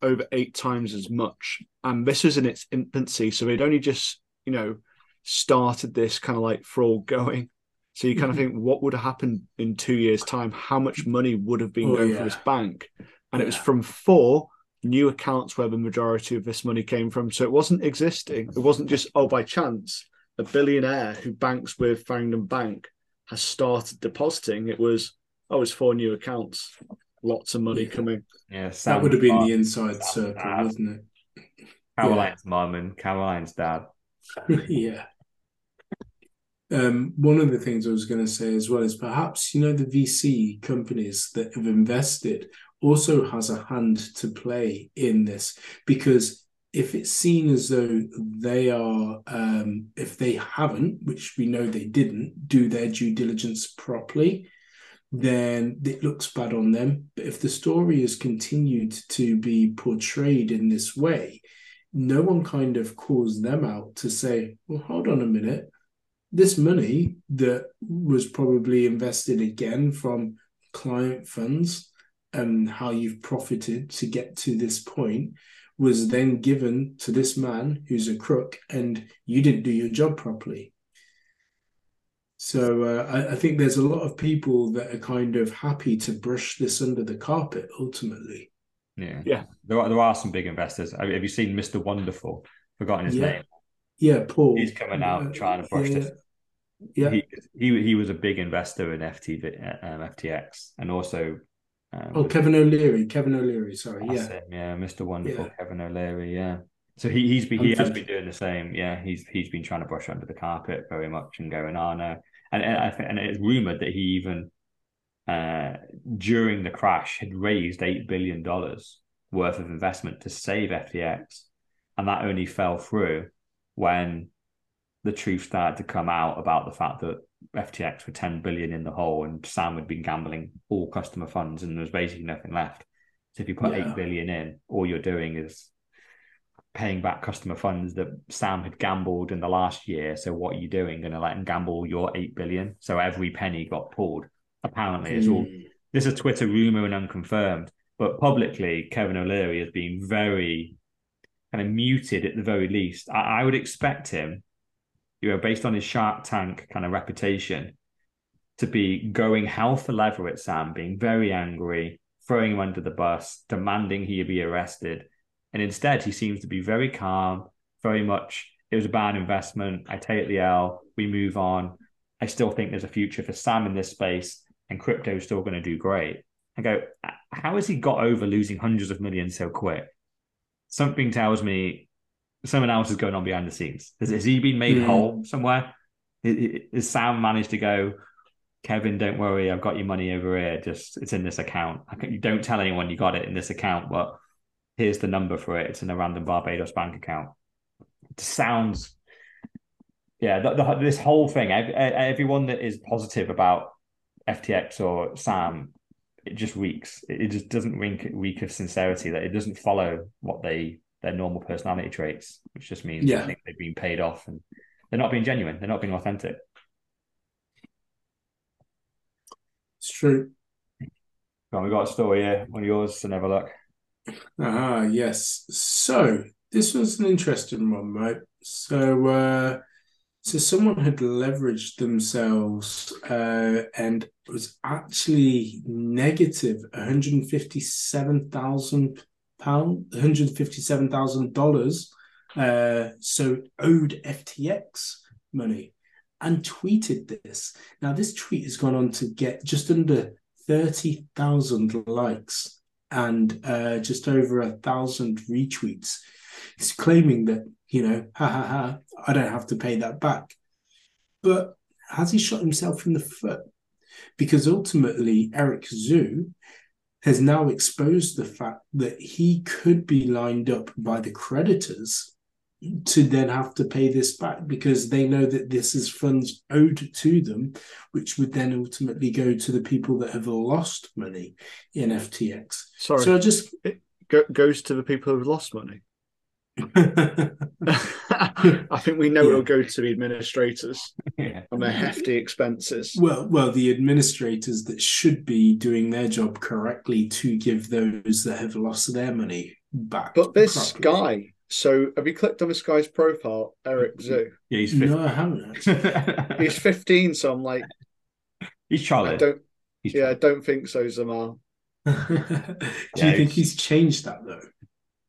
[SPEAKER 1] over eight times as much. And this was in its infancy, so they'd only just you know started this kind of like fraud going. So you kind of think, what would have happened in two years' time? How much money would have been
[SPEAKER 3] Oh,
[SPEAKER 1] going
[SPEAKER 3] yeah.
[SPEAKER 1] for this bank? And it was from four new accounts where the majority of this money came from. So it wasn't existing. It wasn't just, oh, by chance, a billionaire who banks with Farringdon Bank has started depositing. It was, oh, it's four new accounts, lots of money
[SPEAKER 3] Yeah.
[SPEAKER 1] coming.
[SPEAKER 2] Yeah,
[SPEAKER 3] that would have been
[SPEAKER 2] Sam-
[SPEAKER 3] the inside
[SPEAKER 2] Sam-
[SPEAKER 3] circle,
[SPEAKER 2] Sam-
[SPEAKER 3] wasn't it?
[SPEAKER 2] Caroline's mum and Caroline's dad.
[SPEAKER 3] yeah. Um, one of the things I was going to say as well is perhaps you know the VC companies that have invested also has a hand to play in this because if it's seen as though they are um, if they haven't which we know they didn't do their due diligence properly then it looks bad on them. But if the story has continued to be portrayed in this way, no one kind of calls them out to say, well, hold on a minute. This money that was probably invested again from client funds and how you've profited to get to this point was then given to this man who's a crook and you didn't do your job properly. So uh, I, I, think there's a lot of people that are kind of happy to brush this under the carpet ultimately.
[SPEAKER 2] Yeah,
[SPEAKER 1] yeah.
[SPEAKER 2] There are there are some big investors. Have you seen Mister Wonderful? Forgotten his
[SPEAKER 3] yeah.
[SPEAKER 2] name.
[SPEAKER 3] Yeah, Paul.
[SPEAKER 2] He's coming out uh, trying to brush
[SPEAKER 3] yeah.
[SPEAKER 2] this.
[SPEAKER 3] Yeah,
[SPEAKER 2] he, he he was a big investor in FTV, um, FTX, and also.
[SPEAKER 3] Um, oh, Kevin O'Leary. Kevin O'Leary. Sorry. Yeah.
[SPEAKER 2] Him, yeah, Mr. Wonderful, yeah. Kevin O'Leary. Yeah. So he he's been, he has been doing the same. Yeah, he's he's been trying to brush under the carpet very much and going, oh no, and and I think and it's rumored that he even uh, during the crash had raised eight billion dollars worth of investment to save FTX, and that only fell through when the truth started to come out about the fact that FTX were 10 billion in the hole and Sam had been gambling all customer funds and there was basically nothing left. So if you put yeah. 8 billion in, all you're doing is paying back customer funds that Sam had gambled in the last year. So what are you doing? Going to let him gamble your 8 billion? So every penny got pulled. Apparently, mm. it's all hmm. this is Twitter rumor and unconfirmed, but publicly, Kevin O'Leary has been very kind of muted at the very least. I, I would expect him you know, based on his Shark Tank kind of reputation, to be going hell for leather at Sam, being very angry, throwing him under the bus, demanding he be arrested. And instead, he seems to be very calm, very much, it was a bad investment. I take the L, we move on. I still think there's a future for Sam in this space, and crypto is still going to do great. I go, how has he got over losing hundreds of millions so quick? Something tells me someone else is going on behind the scenes. Has, has he been made mm. whole somewhere? Has Sam managed to go, Kevin, don't worry, I've got your money over here. Just it's in this account. you don't tell anyone you got it in this account, but here's the number for it. It's in a random Barbados bank account. It sounds, yeah, the, the, this whole thing. Everyone that is positive about FTX or Sam, it just reeks. It just doesn't reek, reek of sincerity. That it doesn't follow what they their normal personality traits, which just means yeah. They've been paid off and they're not being genuine. They're not being authentic.
[SPEAKER 3] It's true.
[SPEAKER 2] Well, we got a story here. One of yours to never look.
[SPEAKER 3] Ah, yes. So this was an interesting one, right? So, uh, so someone had leveraged themselves uh, and was actually negative one hundred fifty-seven thousand pound, one hundred fifty-seven thousand dollars. Uh, so owed FTX money, and tweeted this. Now this tweet has gone on to get just under thirty thousand likes and uh, just over a thousand retweets. He's claiming that you know, ha ha ha, I don't have to pay that back. But has he shot himself in the foot? Because ultimately, Eric Zhu has now exposed the fact that he could be lined up by the creditors to then have to pay this back because they know that this is funds owed to them, which would then ultimately go to the people that have lost money in FTX.
[SPEAKER 1] Sorry,
[SPEAKER 3] so I just
[SPEAKER 1] it goes to the people who've lost money. I think we know yeah. it'll go to the administrators yeah. on their hefty expenses.
[SPEAKER 3] Well, well, the administrators that should be doing their job correctly to give those that have lost their money back.
[SPEAKER 1] But this properly. guy, so have you clicked on this guy's profile, Eric Zhu?
[SPEAKER 2] Yeah, he's 15.
[SPEAKER 3] no, I haven't.
[SPEAKER 1] he's fifteen, so I'm like,
[SPEAKER 2] he's Charlie.
[SPEAKER 1] I don't. He's yeah, I don't think so, Zamar.
[SPEAKER 3] Do yeah, you think he's changed that though?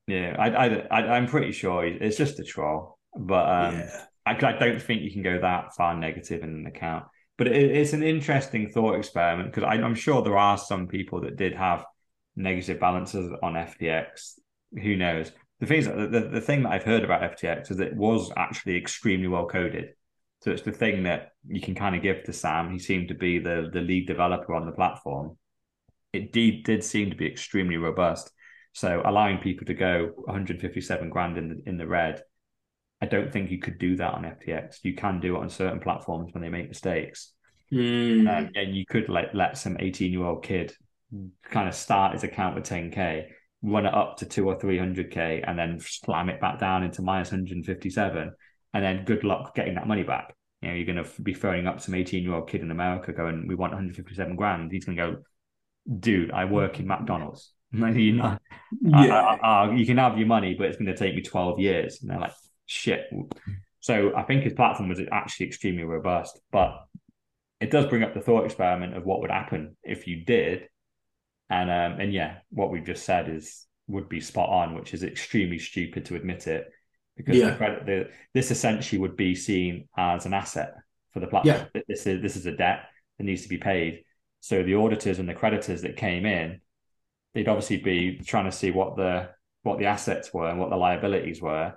[SPEAKER 2] Yeah, I, I, I am pretty sure it's just a troll, but um, yeah. I, I don't think you can go that far negative in an account. But it, it's an interesting thought experiment because I'm sure there are some people that did have negative balances on FTX. Who knows? The thing is, the, the thing that I've heard about FTX is it was actually extremely well coded. So it's the thing that you can kind of give to Sam. He seemed to be the the lead developer on the platform. It did, did seem to be extremely robust. So allowing people to go 157 grand in the, in the red, I don't think you could do that on FTX. You can do it on certain platforms when they make mistakes.
[SPEAKER 3] Mm.
[SPEAKER 2] Um, and you could let let some 18 year old kid kind of start his account with 10k, run it up to two or 300k, and then slam it back down into minus 157, and then good luck getting that money back. You know, you're going to be phoning up some 18 year old kid in America going, "We want 157 grand." He's going to go, "Dude, I work in McDonald's." you know,
[SPEAKER 3] yeah.
[SPEAKER 2] I- I- you can have your money, but it's going to take me 12 years. And they're like, shit. So I think his platform was actually extremely robust, but it does bring up the thought experiment of what would happen if you did. And um, and yeah, what we've just said is would be spot on, which is extremely stupid to admit it, because
[SPEAKER 3] Yeah.
[SPEAKER 2] the credit, the, this essentially would be seen as an asset for the platform. Yeah. This is this is a debt that needs to be paid. So the auditors and the creditors that came in, they'd obviously be trying to see what the what the assets were and what the liabilities were,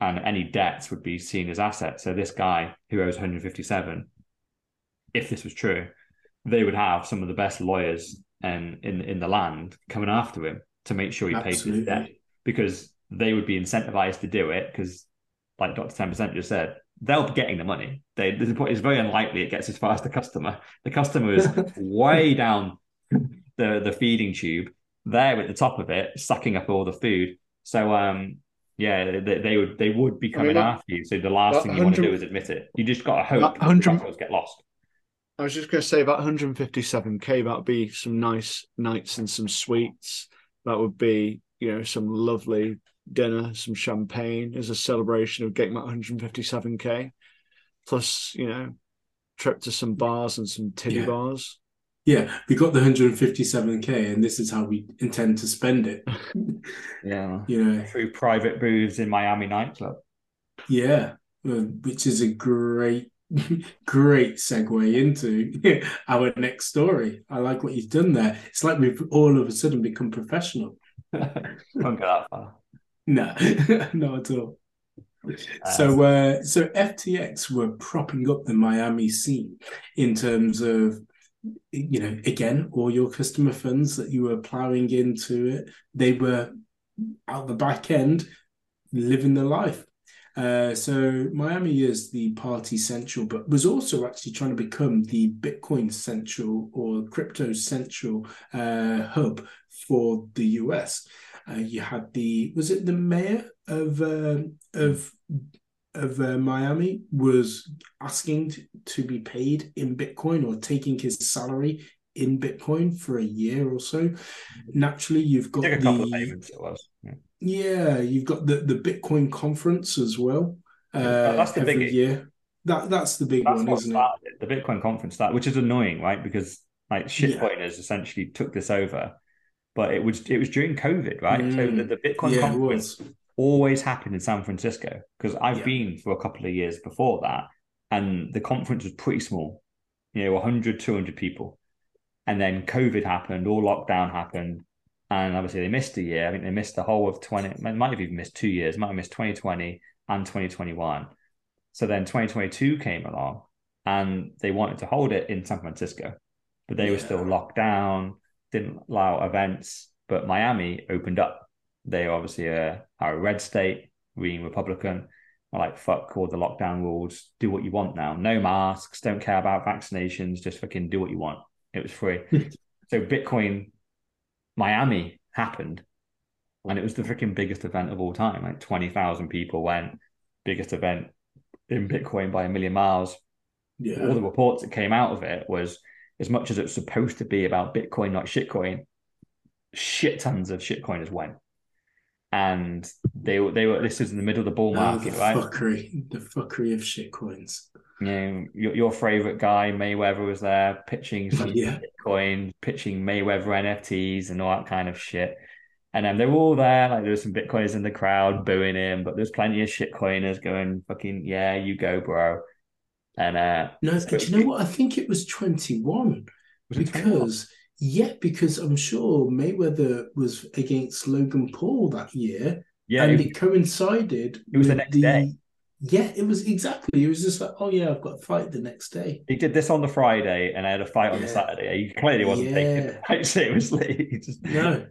[SPEAKER 2] and any debts would be seen as assets. So this guy who owes 157, if this was true, they would have some of the best lawyers and in in the land coming after him to make sure he paid his debt because they would be incentivized to do it because, like Dr. Ten Percent just said, they'll be getting the money. They is very unlikely it gets as far as the customer. The customer is way down the the feeding tube. They're at the top of it, sucking up all the food. So um yeah, they, they would they would be
[SPEAKER 1] I
[SPEAKER 2] coming
[SPEAKER 1] mean, that-
[SPEAKER 2] after you. So the last thing you want to do is admit it. You just got to hope
[SPEAKER 1] That
[SPEAKER 2] that
[SPEAKER 1] 100
[SPEAKER 2] the get lost.
[SPEAKER 1] I was just going to say about 157k. That'd be some nice nights and some sweets. That would be, you know, some lovely dinner, some champagne as a celebration of getting that 157k. Plus, you know, trip to some bars and some titty
[SPEAKER 3] Yeah.
[SPEAKER 1] bars.
[SPEAKER 3] Yeah, we got the 157k, and this is how we intend to spend it.
[SPEAKER 2] Yeah.
[SPEAKER 3] You know,
[SPEAKER 2] Through private booths in Miami nightclub.
[SPEAKER 3] yeah, uh, which is a great, great segue into our next story. I like what you've done there. It's like we've all of a sudden become professional.
[SPEAKER 2] Won't go that far.
[SPEAKER 3] No, not at all. So, uh, so FTX were propping up the Miami scene in terms of, you know, again, all your customer funds that you were plowing into it, they were out the back end living the life. Uh, so Miami is the party central, but was also actually trying to become the Bitcoin central or crypto central uh, hub for the US. Uh, you had the was it the mayor of uh, of of uh, Miami was asking to, to be paid in Bitcoin or taking his salary in Bitcoin for a year or so. Naturally, you've got
[SPEAKER 2] a
[SPEAKER 3] the
[SPEAKER 2] couple of payments, it was. Yeah.
[SPEAKER 3] yeah, you've got the the Bitcoin conference as well. Uh,
[SPEAKER 2] Yeah, that's the biggie.
[SPEAKER 3] year. That that's the big
[SPEAKER 2] That's
[SPEAKER 3] one, isn't it?
[SPEAKER 2] started it. The Bitcoin conference started, which is annoying, right? Because like shitcoiners essentially took this over, but it was it was during COVID, right? So
[SPEAKER 3] Mm.
[SPEAKER 2] the, the Bitcoin
[SPEAKER 3] Yeah,
[SPEAKER 2] conference. Always happened in San Francisco because I've
[SPEAKER 3] Yeah.
[SPEAKER 2] been for a couple of years before that, and the conference was pretty small, you know, 100, 200 people. And then COVID happened, all lockdown happened, and obviously they missed a year. I think they missed the whole of 20, they might have even missed two years, might have missed 2020 and 2021. So then 2022 came along and they wanted to hold it in San Francisco, but they were still locked down, didn't allow events. But Miami opened up. They obviously are, are a red state, being Republican. Like, fuck all the lockdown rules. Do what you want now. No masks. Don't care about vaccinations. Just fucking do what you want. It was free. so Bitcoin Miami happened. And it was the freaking biggest event of all time. Like 20,000 people went. Biggest event in Bitcoin by a million miles. All the reports that came out of it was as much as it's supposed to be about Bitcoin, not shitcoin, shit tons of shitcoiners went. And they were they were this is in the middle of the bull
[SPEAKER 3] Oh,
[SPEAKER 2] market,
[SPEAKER 3] the
[SPEAKER 2] right?
[SPEAKER 3] fuckery, the fuckery of shitcoins.
[SPEAKER 2] You know, your, your favorite guy, Mayweather, was there pitching some
[SPEAKER 3] Yeah.
[SPEAKER 2] Bitcoin, pitching Mayweather NFTs and all that kind of shit. And then they were all there, like there was some Bitcoiners in the crowd booing him, but there's plenty of shitcoiners going, fucking, yeah, you go, bro. And uh
[SPEAKER 3] No, but you know what? I think it was 21
[SPEAKER 2] was it 21?
[SPEAKER 3] because, yeah, because I'm sure Mayweather was against Logan Paul that year
[SPEAKER 2] yeah,
[SPEAKER 3] and
[SPEAKER 2] it-
[SPEAKER 3] it coincided
[SPEAKER 2] It was the next day.
[SPEAKER 3] Yeah, it was exactly. It was just like, oh, yeah, I've got a fight the next day.
[SPEAKER 2] He did this on the Friday and I had a fight on the Saturday. He clearly wasn't taking
[SPEAKER 3] Yeah.
[SPEAKER 2] it quite seriously. Just-
[SPEAKER 3] No,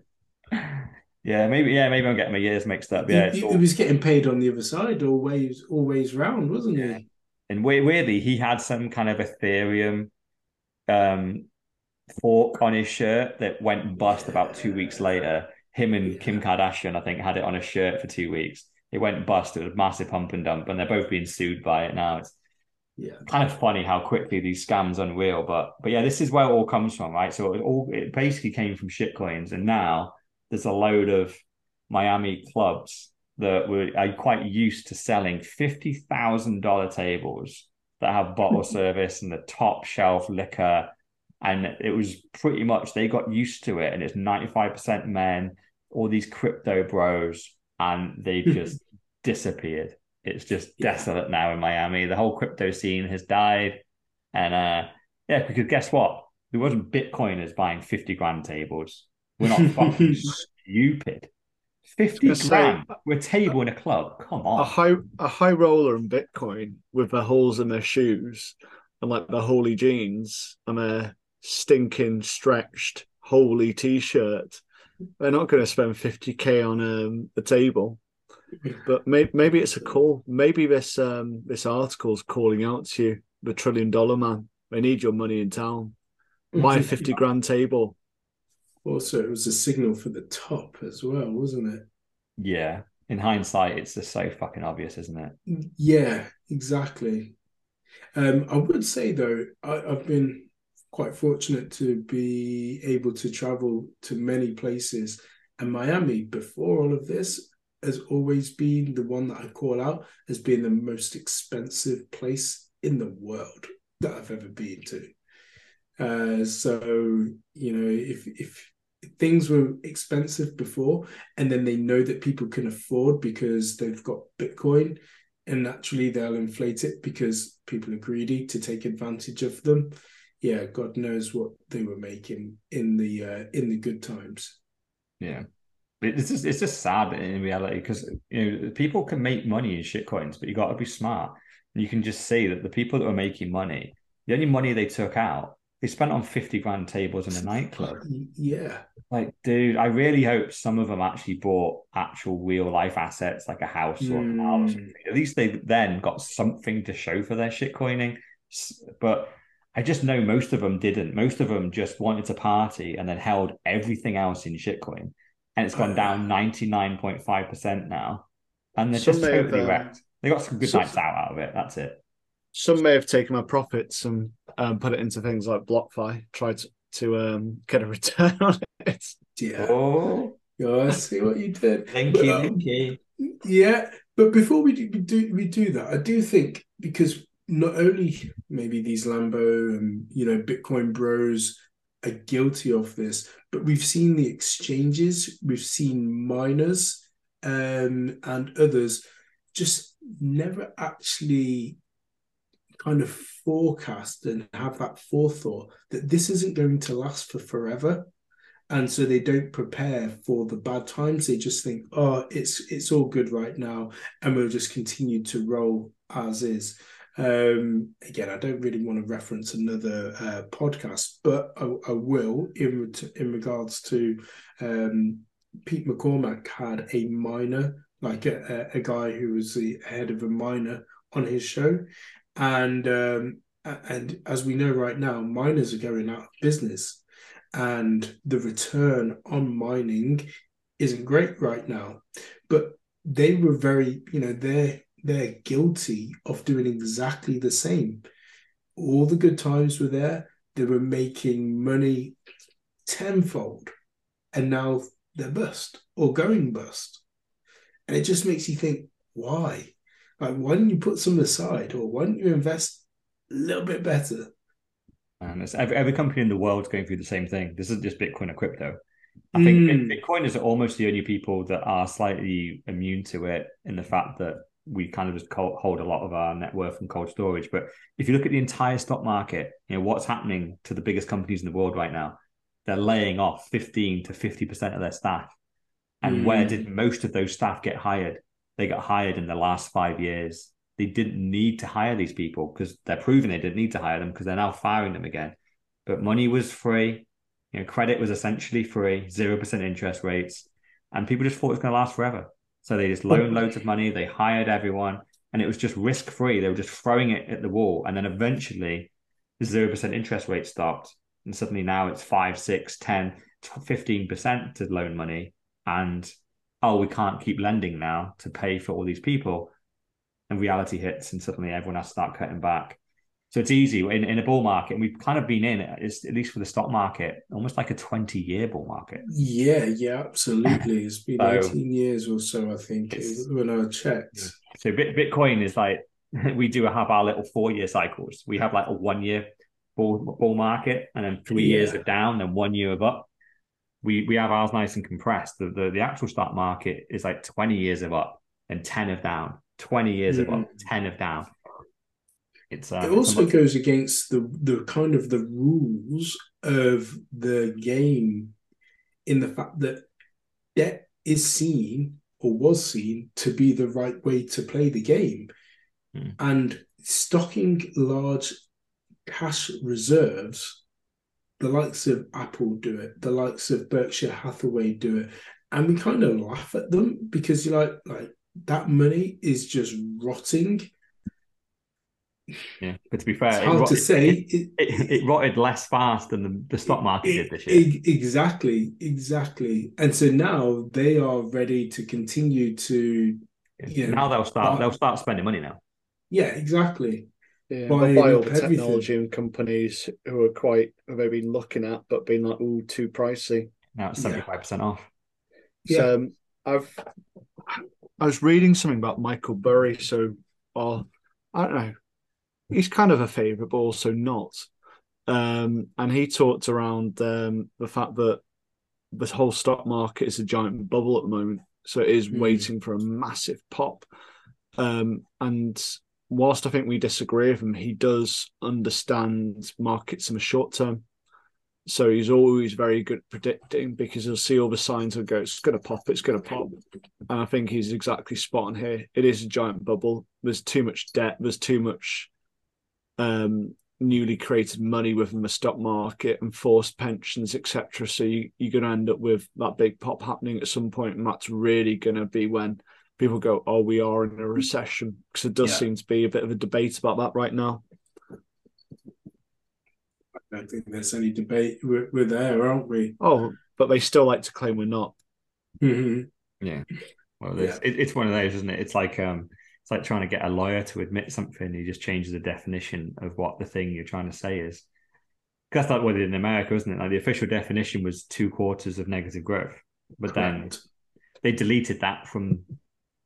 [SPEAKER 2] Yeah, maybe yeah, maybe I'm getting my years mixed up. Yeah,
[SPEAKER 3] he-
[SPEAKER 2] all-
[SPEAKER 3] he was getting paid on the other side, always, always round, wasn't
[SPEAKER 2] Yeah.
[SPEAKER 3] he?
[SPEAKER 2] and we- weirdly, he had some kind of Ethereum um, fork on his shirt that went bust about two weeks later. Him and Kim Kardashian, I think, had it on a shirt for two weeks. It went bust. It was a massive pump and dump, and they're both being sued by it now. It's
[SPEAKER 3] Yeah.
[SPEAKER 2] kind of funny how quickly these scams unreal. But but yeah, this is where it all comes from, right? So it all it basically came from shitcoins, and now there's a load of Miami clubs that were are quite used to selling fifty thousand dollar tables that have bottle service and the top shelf liquor. And it was pretty much they got used to it, and it's ninety five percent men, all these crypto bros, and they just disappeared. It's just desolate now in Miami. The whole crypto scene has died. And uh yeah, because guess what? There wasn't Bitcoiners buying 50 grand tables. We're not fucking stupid. 50
[SPEAKER 1] I was gonna
[SPEAKER 2] grand.
[SPEAKER 1] say-
[SPEAKER 2] We're a table in a club. Come on.
[SPEAKER 1] a high a high roller in Bitcoin with the holes in their shoes and like the holy jeans and a stinking stretched holy t-shirt. They're not going to spend 50k on um, a table. But may- maybe it's a call. Maybe this um this article's calling out to you, the trillion dollar man. They need your money in town. Buy a 50 grand table.
[SPEAKER 3] Also, it was a signal for the top as well, wasn't it?
[SPEAKER 2] yeah. In hindsight, it's just so fucking obvious, isn't it?
[SPEAKER 3] Yeah, exactly. Um, I would say though, I, I've been quite fortunate to be able to travel to many places, and Miami before all of this has always been the one that I call out as being the most expensive place in the world that I've ever been to. Uh, so you know, if if things were expensive before, and then they know that people can afford because they've got Bitcoin, and naturally they'll inflate it because people are greedy to take advantage of them. Yeah, God knows what they were making in the uh, in the good times.
[SPEAKER 2] Yeah. But it's just it's just sad in reality because you know people can make money in shitcoins, but you got to be smart. And you can just see that the people that were making money, the only money they took out, they spent on fifty grand tables in a nightclub.
[SPEAKER 3] Yeah,
[SPEAKER 2] Like, dude, I really hope some of them actually bought actual real life assets like a house or a car or
[SPEAKER 3] Mm.
[SPEAKER 2] something. At least they then got something to show for their shitcoining. But I just know most of them didn't. Most of them just wanted to party and then held everything else in shitcoin. And it's gone down 99.5% now. And they're
[SPEAKER 1] Some
[SPEAKER 2] just
[SPEAKER 1] may have,
[SPEAKER 2] totally
[SPEAKER 1] uh,
[SPEAKER 2] wrecked. They got some good
[SPEAKER 1] some-
[SPEAKER 2] nights out out of it. That's it.
[SPEAKER 1] Some may have taken my profits and um, put it into things like BlockFi, tried to, to um, get a return on it.
[SPEAKER 3] yeah.
[SPEAKER 2] Oh,
[SPEAKER 3] Yeah, I see what you did.
[SPEAKER 2] Thank
[SPEAKER 3] But, um,
[SPEAKER 2] linky.
[SPEAKER 3] Yeah, but before we do, we do we do that, I do think because not only maybe these Lambo and you know Bitcoin bros are guilty of this, but we've seen the exchanges, we've seen miners um, and others just never actually kind of forecast and have that forethought that this isn't going to last for forever. And so they don't prepare for the bad times. They just think oh it's it's all good right now and we'll just continue to roll as is um again i don't really want to reference another uh, podcast but I, I will in in regards to um pete mccormack had a miner like a, a, guy who was the head of a miner on his show. And um and as we know right now miners are going out of business. And the return on mining isn't great right now. But they were very you know they're they're guilty of doing exactly the same all the good times were there they were making money tenfold and now they're bust or going bust and it just makes you think why like why don't you put some aside or why don't you invest a little bit better
[SPEAKER 2] And it's every, every company in the world is going through the same thing. This isn't just Bitcoin or crypto. I think
[SPEAKER 3] Mm.
[SPEAKER 2] Bit- Bitcoiners are almost the only people that are slightly immune to it in the fact that we kind of just hold a lot of our net worth in cold storage. But if you look at the entire stock market, you know what's happening to the biggest companies in the world right now. They're laying off fifteen to fifty percent of their staff. And where
[SPEAKER 3] Mm.
[SPEAKER 2] did most of those staff get hired? They got hired in the last five years. They didn't need to hire these people because they're proving they didn't need to hire them because they're now firing them again. But money was free. You know, credit was essentially free, zero percent interest rates, and people just thought it was going to last forever. So they just loaned loads of money. They hired everyone, and it was just risk free. They were just throwing it at the wall, and then eventually, the zero percent interest rate stopped, and suddenly now it's five, six, 10, 15 percent to loan money, and oh, we can't keep lending now to pay for all these people, and reality hits, and suddenly everyone has to start cutting back. So it's easy in, in a bull market, and we've kind of been in it, at least for the stock market, almost like a 20 year bull market.
[SPEAKER 3] Yeah, yeah, absolutely. It's been so 18 years or so, I think, when I checked.
[SPEAKER 2] So Bitcoin is like, we do have our little four year cycles. We have like a one year bull, bull market, and then three yeah. years of down, then one year of up. We we have ours nice and compressed. The, the, the actual stock market is like 20 years of up and 10 of down, 20 years mm. of up, 10 of down
[SPEAKER 3] it's uh, it also much... goes against the the kind of the rules of the game in the fact that debt is seen or was seen to be the right way to play the game hmm. and stocking large cash reserves the likes of apple do it the likes of berkshire hathaway do it and we kind of laugh at them because you're like like that money is just rotting
[SPEAKER 2] yeah, but to be fair,
[SPEAKER 3] it's hard
[SPEAKER 2] rotted,
[SPEAKER 3] to say.
[SPEAKER 2] It, it, it, rotted less fast than the, the stock market did this year.
[SPEAKER 3] Exactly, exactly. And so now they are ready to continue to. You know,
[SPEAKER 2] now they'll start. Buy, they'll start spending money now.
[SPEAKER 3] Yeah, exactly.
[SPEAKER 1] Yeah, buy, buy all the everything. technology and companies who are quite maybe looking at, but being like, "Oh, too pricey."
[SPEAKER 2] Now it's seventy five percent off.
[SPEAKER 1] So yeah. um, I've I was reading something about Michael Burry. So, well, I don't know he's kind of a favourite, but also not. Um, and he talked around um, the fact that the whole stock market is a giant bubble at the moment, so it is mm. waiting for a massive pop. Um, and whilst I think we disagree with him, he does understand markets in the short term. So he's always very good at predicting because he'll see all the signs and go, it's going to pop, it's going to pop. And I think he's exactly spot on here. It is a giant bubble. There's too much debt. There's too much um, newly created money within the stock market and forced pensions, etc. So you, you're going to end up with that big pop happening at some point, and that's really going to be when people go, "Oh, we are in a recession," because it does yeah. seem to be a bit of a debate about that right now.
[SPEAKER 3] I don't think there's any debate. We're, we're there, aren't we?
[SPEAKER 1] Oh, but they still like to claim we're not.
[SPEAKER 3] Mm-hmm.
[SPEAKER 2] Yeah. Well, yeah. It, it's one of those, isn't it? It's like um, it's like trying to get a lawyer to admit something. He just changes the definition of what the thing you're trying to say is. Because that's like what they did in America, isn't it? Like the official definition was two quarters of negative growth, but Correct. then they deleted that from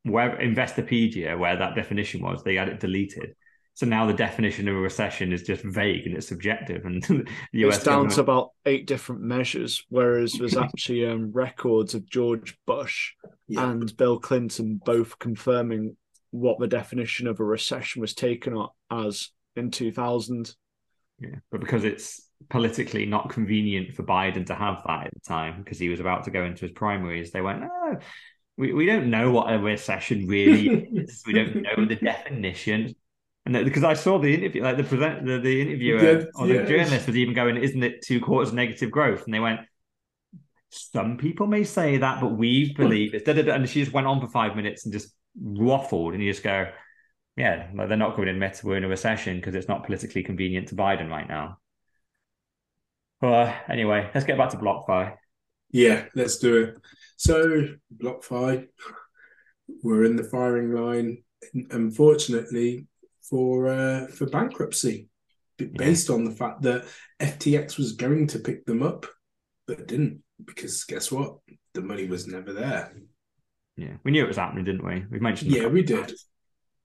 [SPEAKER 2] where Investopedia, where that definition was. They had it deleted. So now the definition of a recession is just vague and it's subjective. And the
[SPEAKER 1] US it's down government... to about eight different measures, whereas there's actually um, records of George Bush yep. and Bill Clinton both confirming what the definition of a recession was taken as in 2000.
[SPEAKER 2] Yeah, but because it's politically not convenient for Biden to have that at the time, because he was about to go into his primaries, they went, oh, we, we don't know what a recession really is. We don't know the definition. And because I saw the interview, like the present, the, the interviewer or the yes. journalist was even going, "Isn't it two quarters negative growth?" And they went, "Some people may say that, but we believe it." And she just went on for five minutes and just waffled, and you just go, yeah, like they're not going to admit we're in a recession because it's not politically convenient to Biden right now. Well, anyway, let's get back to BlockFi.
[SPEAKER 3] Yeah, let's do it. So, BlockFi, we're in the firing line, unfortunately, for uh, for bankruptcy, based yeah. on the fact that FTX was going to pick them up, but didn't, because guess what? The money was never there.
[SPEAKER 2] Yeah, we knew it was happening, didn't we? We mentioned.
[SPEAKER 3] Yeah, we did.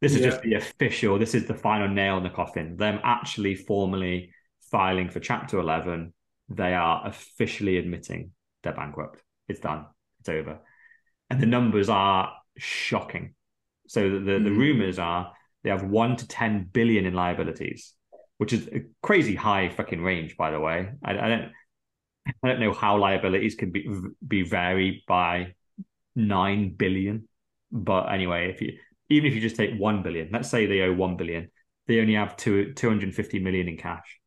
[SPEAKER 2] This is yeah. just the official. This is the final nail in the coffin. Them actually formally filing for Chapter Eleven. They are officially admitting they're bankrupt. It's done. It's over, and the numbers are shocking. So the the, mm. the rumors are they have one to ten billion in liabilities, which is a crazy high fucking range, by the way. I, I don't. I don't know how liabilities can be be varied by nine billion. But anyway, if you even if you just take one billion, let's say they owe one billion, they only have two two hundred fifty million in cash.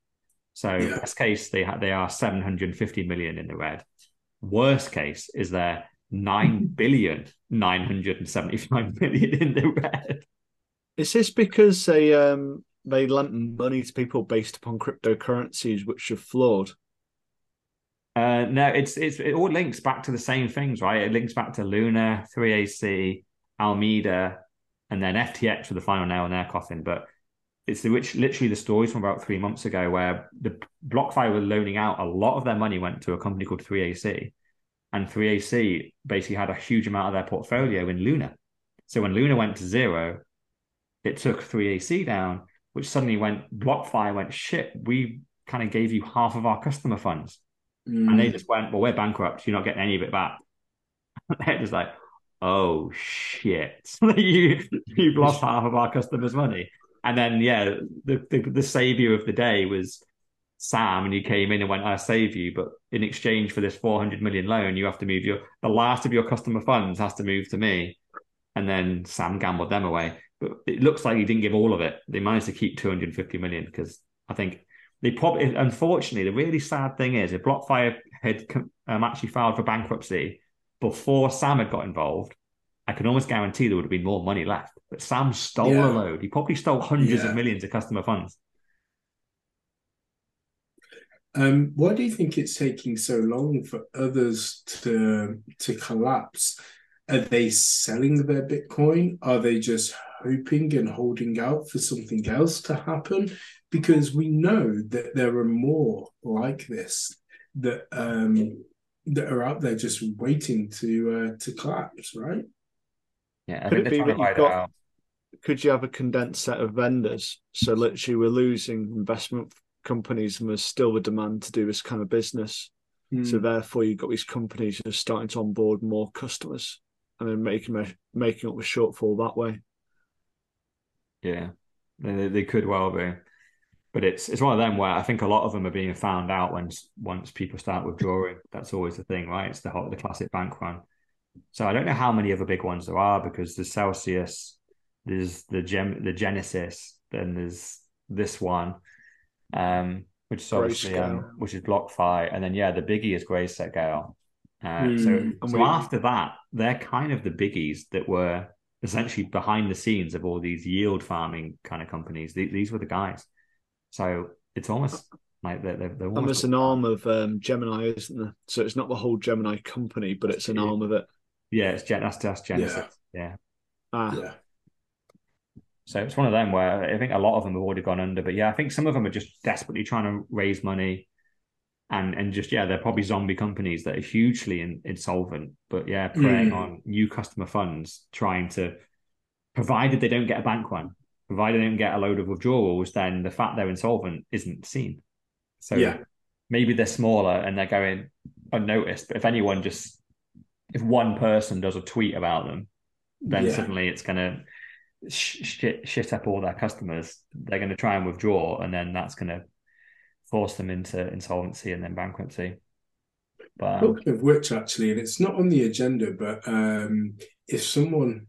[SPEAKER 2] So yeah. best case, they ha- they are seven hundred fifty million in the red. Worst case is they're nine billion nine hundred and seventy five million in the red.
[SPEAKER 1] Is this because they um they lent money to people based upon cryptocurrencies which are flawed?
[SPEAKER 2] Uh, no, it's it's it all links back to the same things, right? It links back to Luna, 3AC, Alameda, and then FTX for the final nail in their coffin. But it's the, which literally the stories from about three months ago where the BlockFi were loaning out a lot of their money went to a company called 3AC, and 3AC basically had a huge amount of their portfolio in Luna. So when Luna went to zero, it took 3AC down, which suddenly went BlockFi went shit. We kind of gave you half of our customer funds, mm. and they mm. just went, well, we're bankrupt. You're not getting any of it back. They're just like, oh shit, you you've lost half of our customers' money. And then yeah, the, the the savior of the day was Sam, and he came in and went, "I save you, but in exchange for this 400 million loan, you have to move your the last of your customer funds has to move to me." And then Sam gambled them away, but it looks like he didn't give all of it. They managed to keep 250 million because I think they probably, unfortunately, the really sad thing is if BlockFi had um, actually filed for bankruptcy before Sam had got involved, I can almost guarantee there would have been more money left. But Sam stole yeah. a load. He probably stole hundreds yeah. of millions of customer funds.
[SPEAKER 3] Um, why do you think it's taking so long for others to to collapse? Are they selling their Bitcoin? Are they just hoping and holding out for something else to happen? Because we know that there are more like this that um, that are out there just waiting to uh, to collapse, right?
[SPEAKER 2] Yeah, I could think they're trying to got, out.
[SPEAKER 1] Could you have a condensed set of vendors? So literally, we're losing investment companies, and there's still the demand to do this kind of business. Mm. So therefore, you've got these companies who are starting to onboard more customers, and then making making up the shortfall that way.
[SPEAKER 2] Yeah, they, they could well be but it's it's one of them where I think a lot of them are being found out once once people start withdrawing. That's always the thing, right? It's the whole the classic bank run. So I don't know how many other big ones there are because there's Celsius, there's the Gem the Genesis, then there's this one, um, which is obviously um, which is BlockFi, and then yeah, the biggie is Grayscale. Uh, mm, so so we... after that, they're kind of the biggies that were essentially behind the scenes of all these yield farming kind of companies. These, these were the guys. So it's almost like they're, they're, they're almost
[SPEAKER 1] almost an arm of um, Gemini, isn't there? So it's not the whole Gemini company, but it's an yeah. arm of it.
[SPEAKER 2] Yeah, it's that's, that's Genesis. Yeah. yeah.
[SPEAKER 1] Ah. Yeah.
[SPEAKER 2] So it's one of them where I think a lot of them have already gone under, but yeah, I think some of them are just desperately trying to raise money, and and just yeah, they're probably zombie companies that are hugely in, insolvent, but yeah, preying mm. on new customer funds, trying to, provided they don't get a bank run, provided they don't get a load of withdrawals, then the fact they're insolvent isn't seen. So yeah. maybe they're smaller and they're going unnoticed. But if anyone just, if one person does a tweet about them, then yeah. suddenly it's going to shit, shit up all their customers. They're going to try and withdraw, and then that's going to force them into insolvency and then bankruptcy.
[SPEAKER 3] But, um, of which, actually, and it's not on the agenda, but um, if someone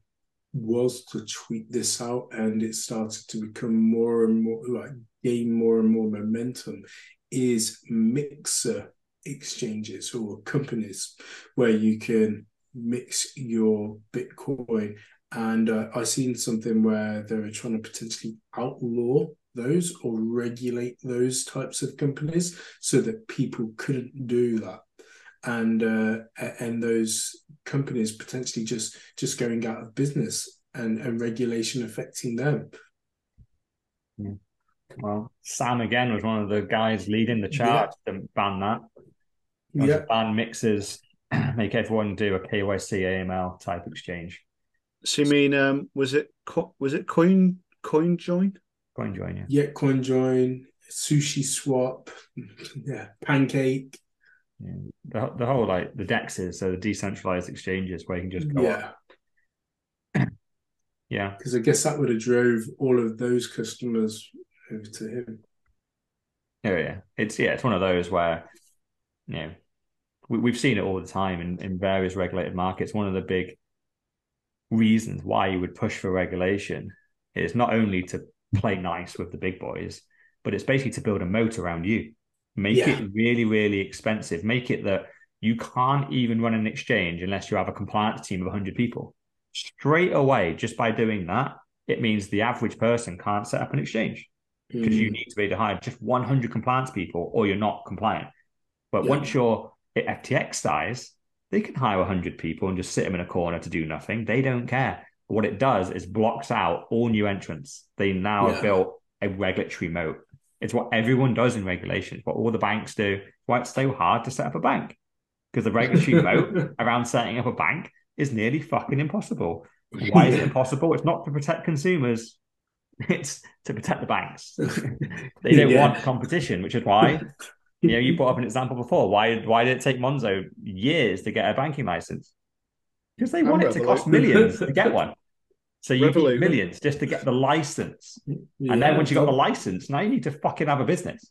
[SPEAKER 3] was to tweet this out and it started to become more and more like gain more and more momentum is mixer exchanges or companies where you can mix your bitcoin. And uh, i seen something where they were trying to potentially outlaw those or regulate those types of companies so that people couldn't do that and uh, and those companies potentially just just going out of business and, and regulation affecting them.
[SPEAKER 2] Hmm. Well, Sam again was one of the guys leading the charge yeah. to ban that. Yeah. Ban mixes, make everyone do a KYC AML type exchange.
[SPEAKER 1] So you mean um, was it was it Coin Coin Join?
[SPEAKER 2] Coin Join, yeah.
[SPEAKER 3] Yeah, Coin Join, Sushi Swap, yeah, Pancake.
[SPEAKER 2] Yeah. The, the whole like the dexes, so the decentralized exchanges where you can just go
[SPEAKER 3] yeah.
[SPEAKER 2] yeah,
[SPEAKER 3] because I guess that would have drove all of those customers over to him.
[SPEAKER 2] Oh yeah, it's yeah, it's one of those where you know we, have seen it all the time in, in various regulated markets. One of the big reasons why you would push for regulation is not only to play nice with the big boys, but it's basically to build a moat around you make yeah. it really, really expensive. Make it that you can't even run an exchange unless you have a compliance team of 100 people. Straight away, just by doing that, it means the average person can't set up an exchange. because you
[SPEAKER 3] Mm.
[SPEAKER 2] need to be able to hire just 100 compliance people or you're not compliant. But
[SPEAKER 3] Yeah.
[SPEAKER 2] once you're at FTX size, they can hire 100 people and just sit them in a corner to do nothing. They don't care. What it does is blocks out all new entrants. They now
[SPEAKER 3] Yeah.
[SPEAKER 2] have built a regulatory moat. It's what everyone does in regulation. It's what all the banks do. It's why it's so hard to set up a bank because the regulatory moat around setting up a bank is nearly fucking impossible. Why is it impossible? It's not to protect consumers. It's to protect the banks. they don't
[SPEAKER 3] Yeah.
[SPEAKER 2] want competition, which is why you know you brought up an example before. Why why did it take Monzo years to get a banking license? Because they want it to cost millions to get one. So you
[SPEAKER 1] Revolut.
[SPEAKER 2] need millions just to get the license.
[SPEAKER 3] Yeah,
[SPEAKER 2] And then once you got the license, now you need to fucking have a business.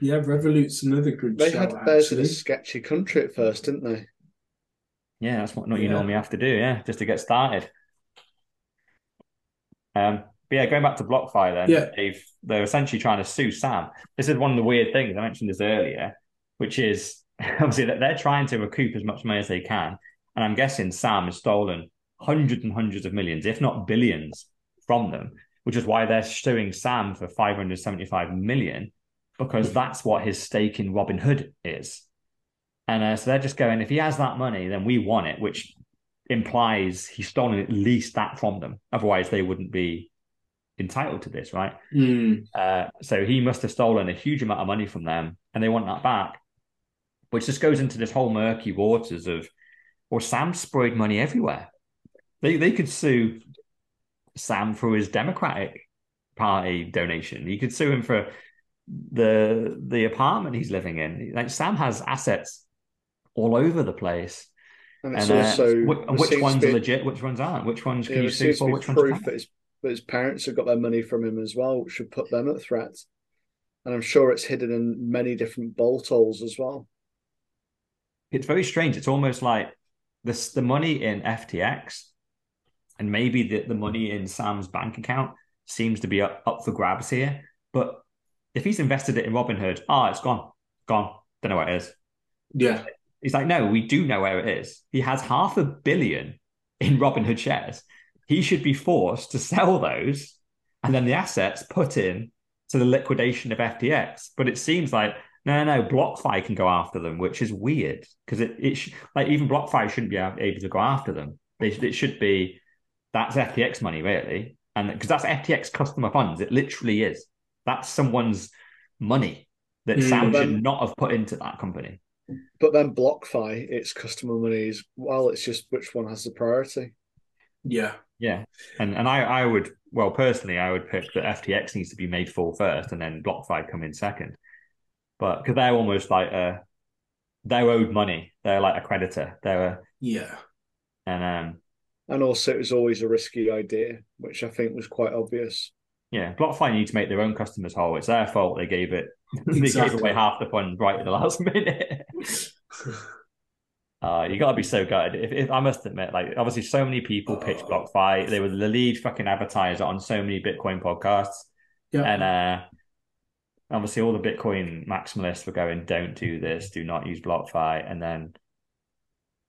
[SPEAKER 3] yeah, Revolut's another good
[SPEAKER 1] They
[SPEAKER 3] shout.
[SPEAKER 1] had theirs in a sketchy country at first, didn't they?
[SPEAKER 2] Yeah, that's what not you normally have to do, yeah, just to get started. Um, but yeah, going back to BlockFi then,
[SPEAKER 3] Yeah.
[SPEAKER 2] they've they're essentially trying to sue Sam. This is one of the weird things I mentioned this earlier, which is obviously that they're trying to recoup as much money as they can, and I'm guessing Sam has stolen hundreds and hundreds of millions, if not billions, from them, which is why they're suing Sam for 575 million because that's what his stake in Robinhood is. And uh, so they're just going, if he has that money, then we want it, which implies he's stolen at least that from them. Otherwise, they wouldn't be entitled to this, right?
[SPEAKER 3] Mm,
[SPEAKER 2] Uh, so he must have stolen a huge amount of money from them, and they want that back, which just goes into this whole murky waters of, well, Sam sprayed money everywhere. They they could sue Sam for his Democratic Party donation. You could sue him for the the apartment he's living in. Like Sam has assets all over the place.
[SPEAKER 1] And it's
[SPEAKER 2] And uh,
[SPEAKER 1] also
[SPEAKER 2] wh-
[SPEAKER 1] there
[SPEAKER 2] which ones are legit, which ones aren't? Which ones
[SPEAKER 1] Yeah,
[SPEAKER 2] can you
[SPEAKER 1] there
[SPEAKER 2] sue for? Which ones
[SPEAKER 1] proof that his, that his parents have got their money from him as well, which should put them at threat. And I'm sure it's hidden in many different bolt holes as well.
[SPEAKER 2] it's very strange. It's almost like this the money in FTX and maybe the, the money in Sam's bank account seems to be up, up for grabs here. But if he's invested it in Robinhood, oh, it's gone, gone. Don't know where it is.
[SPEAKER 3] yeah,
[SPEAKER 2] He's like, no, we do know where it is. He has half a billion in Robinhood shares. He should be forced to sell those and then the assets put in to the liquidation of FTX. But it seems like no, no, no, BlockFi can go after them, which is weird because it, it sh- like even BlockFi shouldn't be able to go after them. They, it should be that's FTX money really, and because that's FTX customer funds, it literally is. That's someone's money that
[SPEAKER 3] Mm.
[SPEAKER 2] Sam
[SPEAKER 1] Then-
[SPEAKER 2] should not have put into that company.
[SPEAKER 1] But then BlockFi, its customer money is well, it's just which one has the priority.
[SPEAKER 3] yeah,
[SPEAKER 2] Yeah, and and I I would well personally I would pick that FTX needs to be made full first, and then BlockFi come in second. But because they're almost like a they're owed money, they're like a creditor. They're a,
[SPEAKER 3] yeah.
[SPEAKER 2] and um
[SPEAKER 1] And also, it was always a risky idea, which I think was quite obvious.
[SPEAKER 2] yeah, BlockFi need to make their own customers whole. It's their fault they gave it they gave away half the funds right at the last minute. Uh, you got to be so gutted. If, if I must admit, like obviously, so many people pitch
[SPEAKER 3] Oh.
[SPEAKER 2] BlockFi. They were the lead fucking advertiser on so many Bitcoin podcasts.
[SPEAKER 3] yeah,
[SPEAKER 2] And uh, obviously, all the Bitcoin maximalists were going, "Don't do this. Do not use BlockFi." And then,